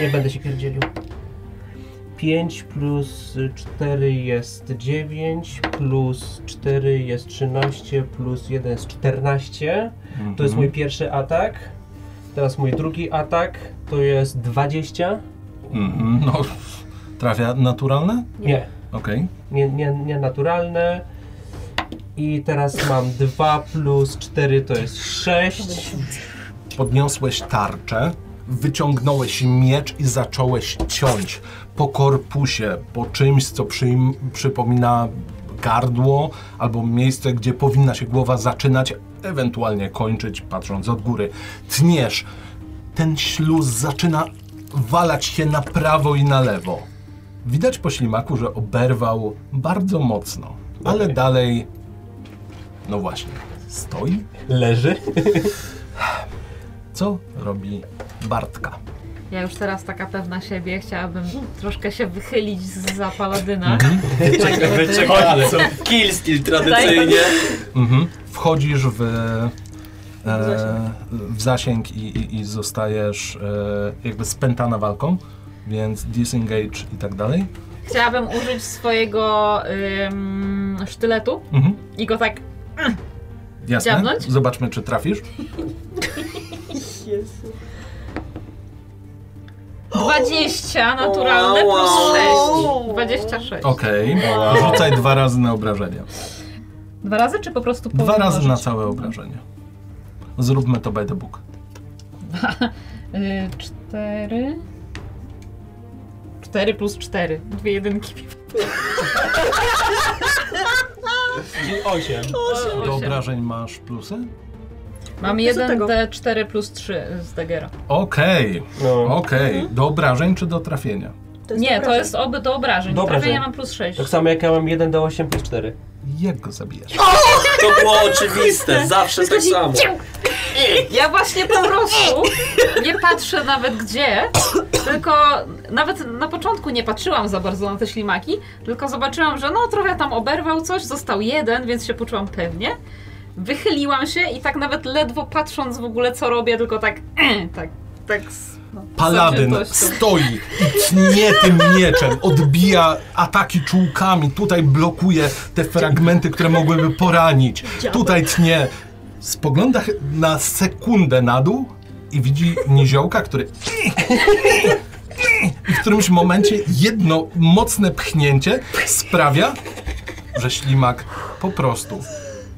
Nie będę się pierdzielił. 5 plus 4 jest 9, plus 4 jest 13, plus 1 jest 14. To jest mój pierwszy atak. Teraz mój drugi atak to jest 20. Mhm. No, trafia naturalne? Nie, Okej. nie, nie, nie naturalne. I teraz mam 2 plus 4 to jest 6. Podniosłeś tarczę, wyciągnąłeś miecz i zacząłeś ciąć po korpusie, po czymś, co przypomina gardło albo miejsce, gdzie powinna się głowa zaczynać, ewentualnie kończyć, patrząc od góry. Tniesz. Ten śluz zaczyna walać się na prawo i na lewo. Widać po ślimaku, że oberwał bardzo mocno, ale dalej, no właśnie, stoi. Leży. *laughs* Co robi Bartka? Ja już teraz taka pewna siebie, chciałabym troszkę się wychylić za paladyna. Wyczeka, wyczekamy. Kill skill tradycyjnie. Mhm. Wchodzisz w, e, zasięg. w zasięg i, i, i zostajesz e, jakby spętana walką, więc disengage i tak dalej. Chciałabym użyć swojego ym, sztyletu Mhm. i go tak Jasne. Dziabnąć? Zobaczmy, czy trafisz. *laughs* 20 naturalne Wow. plus 6. 26. Okej. Rzucaj dwa razy na obrażenia. Dwa razy czy po prostu Dwa razy na całe obrażenie. Zróbmy to by the book. *laughs* Y, Cztery. Cztery plus cztery. Dwie jedynki. Czyli 8. Do obrażeń masz plusy? Mam Bez jeden tego. D4 plus 3 z Dagera. Okej, No. okej. Do obrażeń czy do trafienia? To jest Nie, to obrażeń. jest oby do obrażeń. Do trafienia obrażeń. mam plus 6. Tak samo jak ja mam 1 do 8 plus 4. Jak go zabijasz? To było oczywiste, zawsze tak samo. Ja właśnie po prostu nie patrzę nawet gdzie, tylko nawet na początku nie patrzyłam za bardzo na te ślimaki, tylko zobaczyłam, że no trochę tam oberwał coś, został jeden, więc się poczułam pewnie. Wychyliłam się i tak nawet ledwo patrząc w ogóle co robię, tylko tak, *clears throat* tak, tak. No, Paladyn stoi i tnie tym mieczem, odbija ataki czułkami, tutaj blokuje te fragmenty, które mogłyby poranić. Tutaj tnie. Spogląda na sekundę na dół i widzi niziołka, który i w którymś momencie jedno mocne pchnięcie sprawia, że ślimak po prostu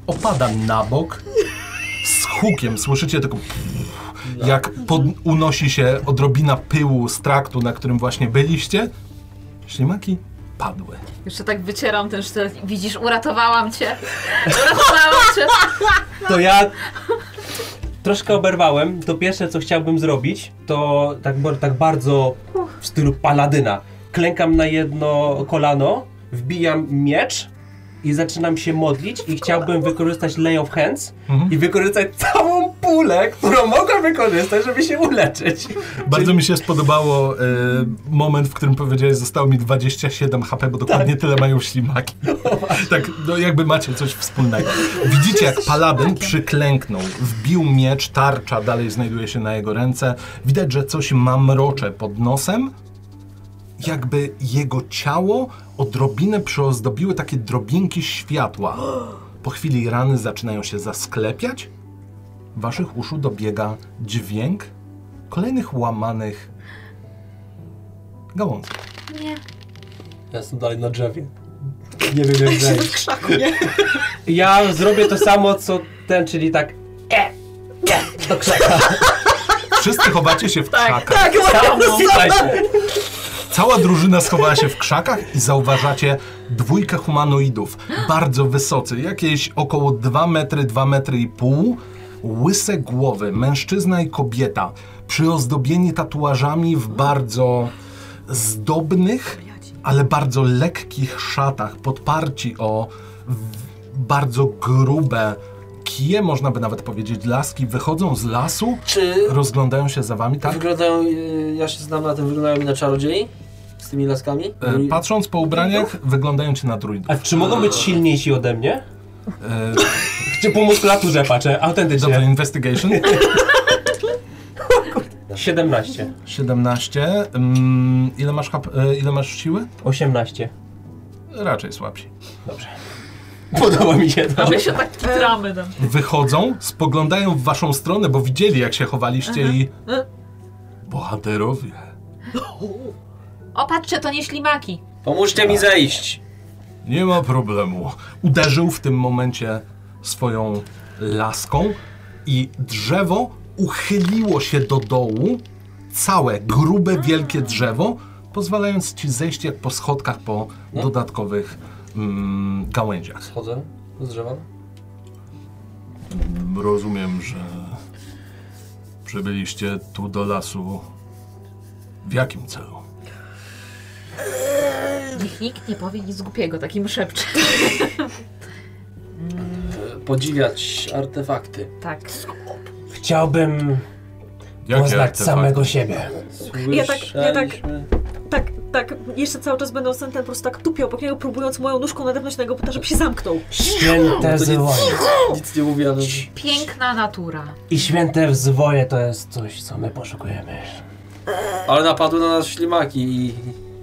opada na bok z hukiem. Słyszycie tylko jak pod, unosi się odrobina pyłu z traktu, na którym właśnie byliście, ślimaki padły. Jeszcze tak wycieram ten sztylet. Widzisz, uratowałam cię. Uratowałam cię. To ja troszkę oberwałem, to pierwsze co chciałbym zrobić, to tak, tak bardzo w stylu paladyna. Klękam na jedno kolano, wbijam miecz i zaczynam się modlić i chciałbym wykorzystać lay of hands Mhm. i wykorzystać całą pulę, którą mogę wykorzystać, żeby się uleczyć. *laughs* Bardzo mi się spodobało e, moment, w którym powiedziałeś, zostało mi 27 HP, bo dokładnie tyle mają ślimaki. *laughs* tak, no jakby macie coś wspólnego. Widzicie, jak paladyn przyklęknął, wbił miecz, tarcza dalej znajduje się na jego ręce. Widać, że coś mamrocze pod nosem. Jakby jego ciało odrobinę przyozdobiły takie drobinki światła. Po chwili rany zaczynają się zasklepiać. Waszych uszu dobiega dźwięk kolejnych łamanych gałązek. Nie. Ja jestem dalej na drzewie. Nie wiem jak W zejść. krzaku, nie? Ja zrobię to samo co ten, czyli tak e, e, do krzaka. Wszyscy chowacie się w krzakach. Tak, Samo, słuchajcie. Cała drużyna schowała się w krzakach i zauważacie dwójkę humanoidów. Bardzo wysocy, jakieś około 2 metry, 2 metry i pół. Łyse głowy, mężczyzna i kobieta, przyozdobieni tatuażami w bardzo zdobnych, ale bardzo lekkich szatach, podparci o bardzo grube kije, można by nawet powiedzieć laski, wychodzą z lasu, Czy rozglądają się za wami, tak? wyglądają, y, ja się znam na tym, wyglądają mi na czarodziei? Z tymi laskami? E, Patrząc po ubraniach, wyglądają ci na druidów. A czy mogą być silniejsi ode mnie? E, Czy po muskulaturze patrzę? Dobrze, Autentycznie. investigation. *laughs* 17. 17. Mm, ile, masz hap, e, ile masz siły? 18. Raczej słabsi. Dobrze. Podoba mi się to. A my się tak kitramy tam. Wychodzą, spoglądają w waszą stronę, bo widzieli jak się chowaliście i... Bohaterowie. O, patrzcie, to nie ślimaki. Pomóżcie mi zejść! Nie ma problemu. Uderzył w tym momencie swoją laską i drzewo uchyliło się do dołu. Całe, grube, wielkie drzewo, pozwalając ci zejść jak po schodkach po dodatkowych mm, gałęziach. Schodzę z drzewa. Rozumiem, że przybyliście tu do lasu. W jakim celu? Niech nikt nie powie nic głupiego, takim szepcze. *laughs* Podziwiać artefakty. Tak. Chciałbym Jakie poznać artefakty? samego siebie. Ja tak- ja tak- Słyszeliśmy- Tak, tak, jeszcze cały czas będą ten, po prostu tak tupiał obok niego, próbując moją nóżką nadepnąć na jego buta, żeby się zamknął. Święte To zwoje. nic, nic nie mówię, ale... Piękna natura. I święte zwoje to jest coś, co my poszukujemy. Ale napadły na nas ślimaki i...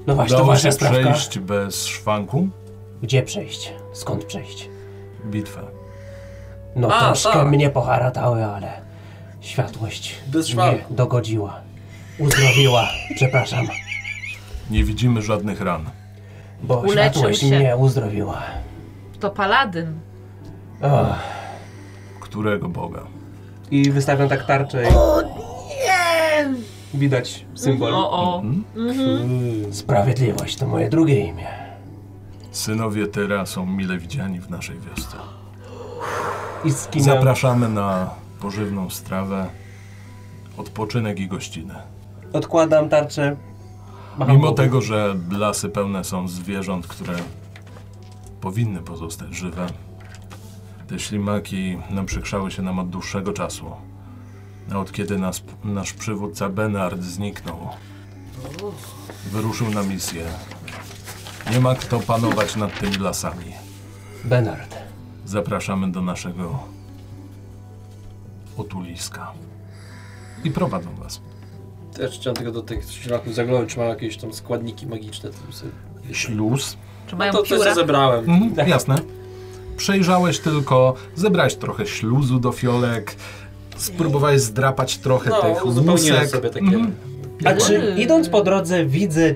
No właśnie, to Udało wasza się sprawka. przejść bez szwanku Gdzie przejść? Skąd przejść? bitwę. No A, troszkę tak. mnie poharatały, ale światłość Bez nie szwanku. dogodziła. Uzdrowiła, przepraszam, Nie widzimy żadnych ran. bo Uleczył światłość się. mnie uzdrowiła. To paladyn. Och. Którego Boga? I wystawiam tak tarczę i... Widać symbol. O, o. Sprawiedliwość to moje drugie imię. Synowie Tera są mile widziani w naszej wiosce. I kim Zapraszamy na pożywną strawę, odpoczynek i gościnę. odkładam tarczę. macham Mimo tego, że lasy pełne są zwierząt, które powinny pozostać żywe, te ślimaki naprzykrzały się nam od dłuższego czasu. A od kiedy nas, nasz przywódca Benard zniknął, wyruszył na misję. Nie ma kto panować nad tymi lasami. Benard. Zapraszamy do naszego otuliska. I prowadzą was. Też chciałem tylko do tych ślimaków zaglądać, czy mają jakieś tam składniki magiczne. To, sobie... Śluz. Czy no mają to też pióra? co zebrałem. Mhm, jasne. Przejrzałeś tylko, zebrałeś trochę śluzu do fiolek, spróbowałeś zdrapać trochę No, tych łusek. sobie takie... Mhm. A czy Mm. idąc po drodze widzę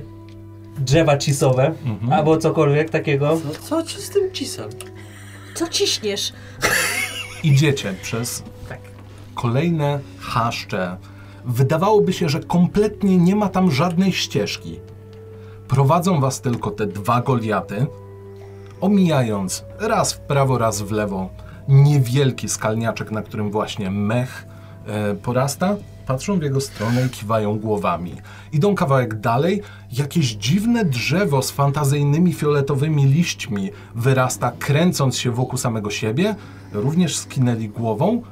drzewa cisowe Mhm. albo cokolwiek takiego? No co ci z tym cisem? Co ciśniesz? Idziecie przez kolejne chaszcze. Wydawałoby się, że kompletnie nie ma tam żadnej ścieżki. Prowadzą was tylko te dwa Goliaty, omijając raz w prawo, raz w lewo niewielki skalniaczek, na którym właśnie mech e, porasta, patrzą w jego stronę i kiwają głowami. Idą kawałek dalej, jakieś dziwne drzewo z fantazyjnymi fioletowymi liśćmi wyrasta, kręcąc się wokół samego siebie. Również skinęli głową.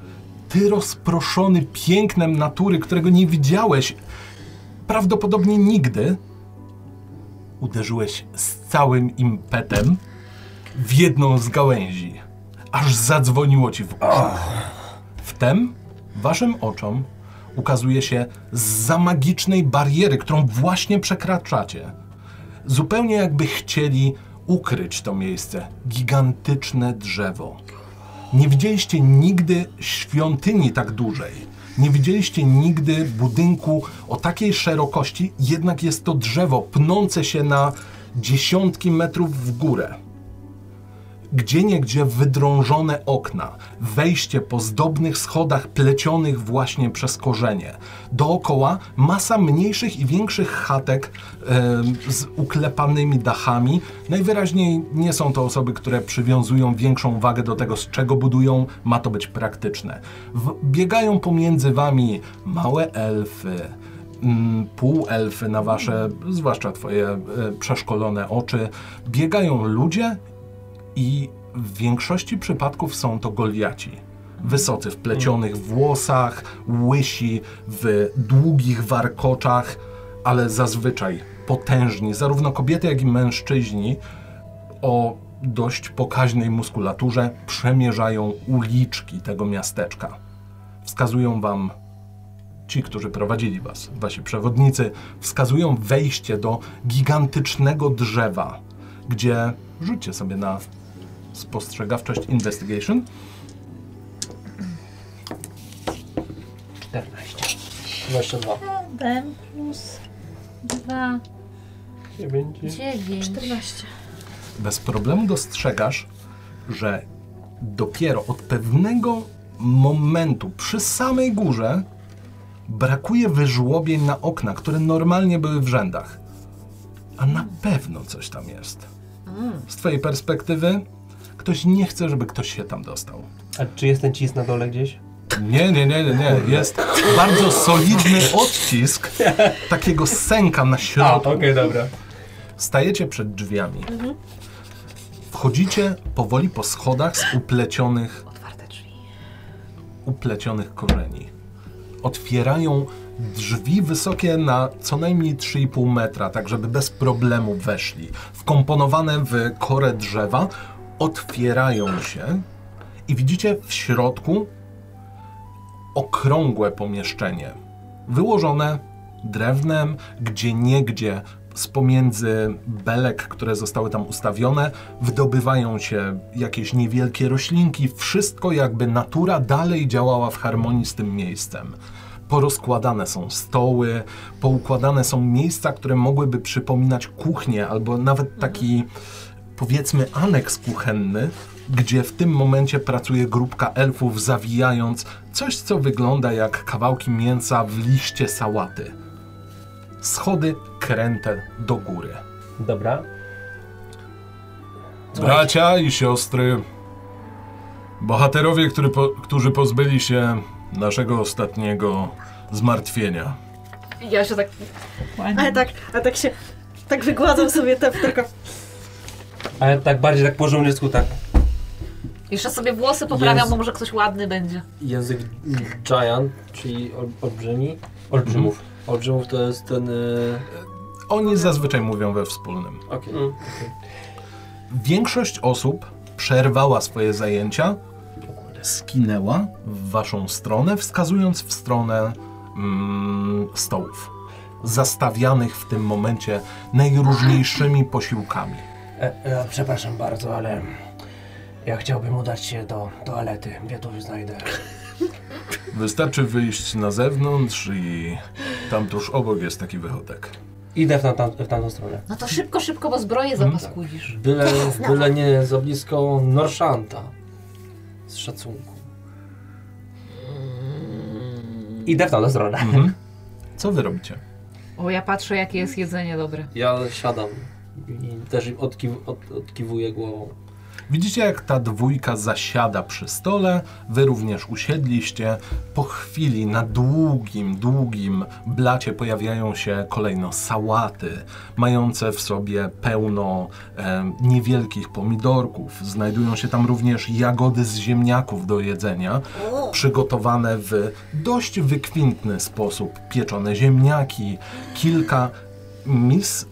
Ty rozproszony pięknem natury, którego nie widziałeś prawdopodobnie nigdy, uderzyłeś z całym impetem w jedną z gałęzi, aż zadzwoniło ci w uszach. Wtem waszym oczom ukazuje się za magicznej bariery, którą właśnie przekraczacie. Zupełnie jakby chcieli ukryć to miejsce. Gigantyczne drzewo. Nie widzieliście nigdy świątyni tak dużej. Nie widzieliście nigdy budynku o takiej szerokości, jednak jest to drzewo pnące się na dziesiątki metrów w górę. Gdzie niegdzie wydrążone okna, wejście po zdobnych schodach plecionych właśnie przez korzenie. Dookoła masa mniejszych i większych chatek z uklepanymi dachami. Najwyraźniej nie są to osoby, które przywiązują większą wagę do tego, z czego budują. Ma to być praktyczne. W, biegają pomiędzy wami małe elfy, mm, półelfy na wasze, zwłaszcza twoje e, przeszkolone oczy. Biegają ludzie i w większości przypadków są to Goliaci. Wysocy w plecionych włosach, łysi w długich warkoczach, ale zazwyczaj potężni, zarówno kobiety, jak i mężczyźni o dość pokaźnej muskulaturze przemierzają uliczki tego miasteczka. Wskazują wam ci, którzy prowadzili was, wasi przewodnicy, wskazują wejście do gigantycznego drzewa, gdzie rzućcie sobie na spostrzegawczość investigation. 14. 22. 7 plus 2, 9. 9. 14. Bez problemu dostrzegasz, że dopiero od pewnego momentu przy samej górze brakuje wyżłobień na okna, które normalnie były w rzędach. A na pewno coś tam jest. Z twojej perspektywy ktoś nie chce, żeby ktoś się tam dostał. A czy jest ten cis na dole gdzieś? Nie, nie, nie, nie, nie. Jest bardzo solidny odcisk takiego sęka na środku. dobra. Stajecie przed drzwiami. Wchodzicie powoli po schodach z uplecionych, Otwarte drzwi. uplecionych korzeni. Otwierają drzwi wysokie na co najmniej 3,5 metra, tak żeby bez problemu weszli. Wkomponowane w korę drzewa, otwierają się i widzicie w środku okrągłe pomieszczenie. Wyłożone drewnem, gdzie niegdzie z pomiędzy belek, które zostały tam ustawione, wydobywają się jakieś niewielkie roślinki. Wszystko jakby natura dalej działała w harmonii z tym miejscem. Porozkładane są stoły, poukładane są miejsca, które mogłyby przypominać kuchnię albo nawet taki powiedzmy aneks kuchenny, gdzie w tym momencie pracuje grupka elfów zawijając coś, co wygląda jak kawałki mięsa w liście sałaty. Schody kręte do góry. Dobra. Bracia i siostry, bohaterowie, który po, którzy pozbyli się naszego ostatniego zmartwienia. Ja się tak... Ale tak, ale tak się, tak wygładzam sobie te tylko. Ale tak bardziej tak po żołniersku, tak. Jeszcze sobie włosy poprawiam, Jest. bo może ktoś ładny będzie. Język giant, czyli ol, olbrzymi. Olbrzymów. Olbrzymów to jest ten... y, Oni zazwyczaj mówią we wspólnym. Okej. Mm. Większość osób przerwała swoje zajęcia, skinęła w waszą stronę, wskazując w stronę mm, stołów, zastawianych w tym momencie najróżniejszymi posiłkami. E, e, przepraszam bardzo, ale ja chciałbym udać się do toalety. To już znajdę. Wystarczy wyjść na zewnątrz i tam tuż obok jest taki wychodek. Idę w, tam, tam, w tamtą stronę. No to szybko, szybko, bo zbroję zapaskudzisz. Byle, byle nie za blisko Norszanta. Z szacunku. Idę w tamtą stronę. Mhm. Co wy robicie? O, ja patrzę, jakie jest jedzenie dobre. Ja siadam i też odkiw, od, odkiwuję głową. Widzicie, jak ta dwójka zasiada przy stole, wy również usiedliście. Po chwili na długim, długim blacie pojawiają się kolejno sałaty, mające w sobie pełno e, niewielkich pomidorków. Znajdują się tam również jagody z ziemniaków do jedzenia, przygotowane w dość wykwintny sposób. Pieczone ziemniaki, kilka mis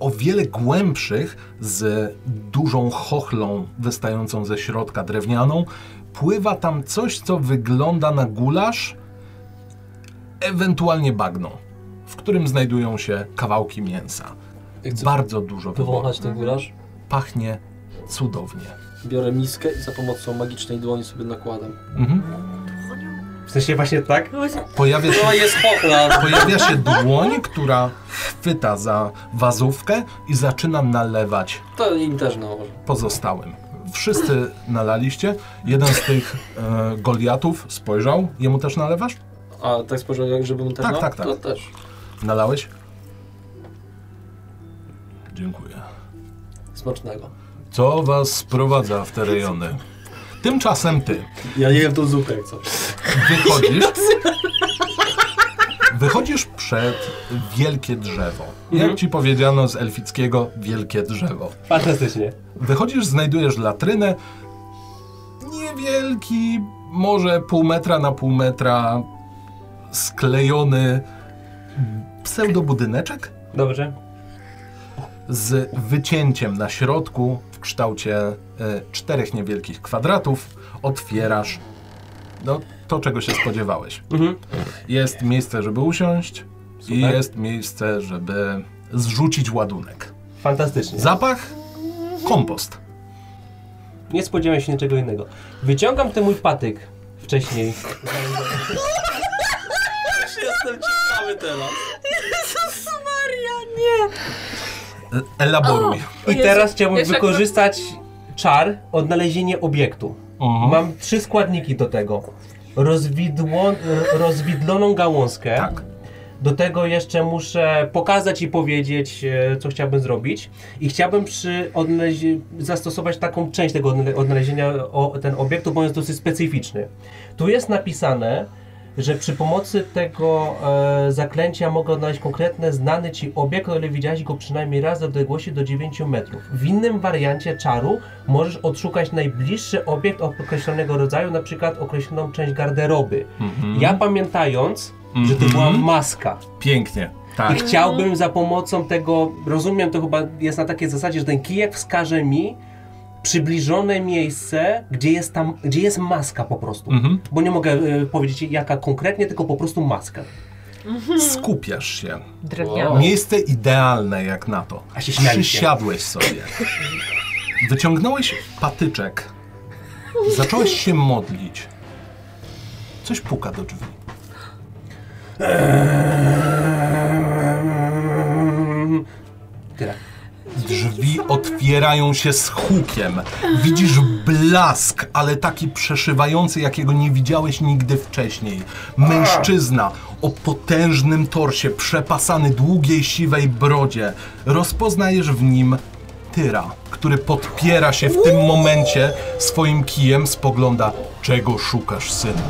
o wiele głębszych, z dużą chochlą wystającą ze środka drewnianą. Pływa tam coś, co wygląda na gulasz, ewentualnie bagno, w którym znajdują się kawałki mięsa. Chcę Bardzo dużo powąchać ten gulasz. Pachnie cudownie. Biorę miskę i za pomocą magicznej dłoni sobie nakładam. Mhm. W sensie właśnie tak? Pojawia się To jest pochla! Pojawia się dłoń, która chwyta za wazówkę i zaczyna nalewać To im też nałożę. pozostałym. Wszyscy nalaliście. Jeden z tych e, Goliatów spojrzał. Jemu też nalewasz? A tak spojrzałem, jak żebym też Tak, tak, tak. To też. Nalałeś? Dziękuję. Smacznego. Co was sprowadza w te rejony? Tymczasem ty Ja jem tą zupę jak coś. wychodzisz. Wychodzisz przed wielkie drzewo. Jak ci powiedziano z elfickiego, wielkie drzewo. Fantastycznie. Wychodzisz, znajdujesz latrynę. Niewielki, może pół metra na pół metra, sklejony pseudobudyneczek Dobrze. Z wycięciem na środku w kształcie e, czterech niewielkich kwadratów. Otwierasz. No, to czego się spodziewałeś. Mhm. Jest miejsce, żeby usiąść i Super. jest miejsce, żeby zrzucić ładunek. Fantastycznie. Zapach? Kompost. Nie spodziewałem się niczego innego. Wyciągam ten mój patyk wcześniej. Jestem ciekawy teraz. Jezus Maria, nie! E, Elaboruj. I Jezu, teraz chciałbym jeszcze wykorzystać czar odnalezienie obiektu. Mhm. Mam trzy składniki do tego. Rozwidło, rozwidloną gałązkę. Tak. Do tego jeszcze muszę pokazać i powiedzieć, e, co chciałbym zrobić. I chciałbym przy odnalezie- zastosować taką część tego odnale- odnalezienia o ten obiektu, bo on jest dosyć specyficzny. Tu jest napisane, że przy pomocy tego e, zaklęcia mogę odnaleźć konkretny, znany ci obiekt, o ile widziałeś go przynajmniej raz do odległości do 9 metrów. W innym wariancie czaru możesz odszukać najbliższy obiekt określonego rodzaju, na przykład określoną część garderoby. Mhm. Ja pamiętając, że to Mhm. była maska. Pięknie. I Tak. chciałbym za pomocą tego, rozumiem, to chyba jest na takiej zasadzie, że ten kijek wskaże mi przybliżone miejsce, gdzie jest tam, gdzie jest maska po prostu. Mhm. Bo nie mogę e, powiedzieć jaka konkretnie, tylko po prostu maska. Skupiasz się. Drewniana. Miejsce idealne jak na to. A się śmialiście. Przysiadłeś sobie. Wyciągnąłeś patyczek. Zacząłeś się modlić. Coś puka do drzwi. Tyle. Drzwi otwierają się z hukiem. Widzisz blask, ale taki przeszywający, jakiego nie widziałeś nigdy wcześniej. Mężczyzna o potężnym torsie, przepasany długiej, siwej brodzie. Rozpoznajesz w nim Tyra, który podpiera się w tym momencie swoim kijem, spogląda, czego szukasz, synu.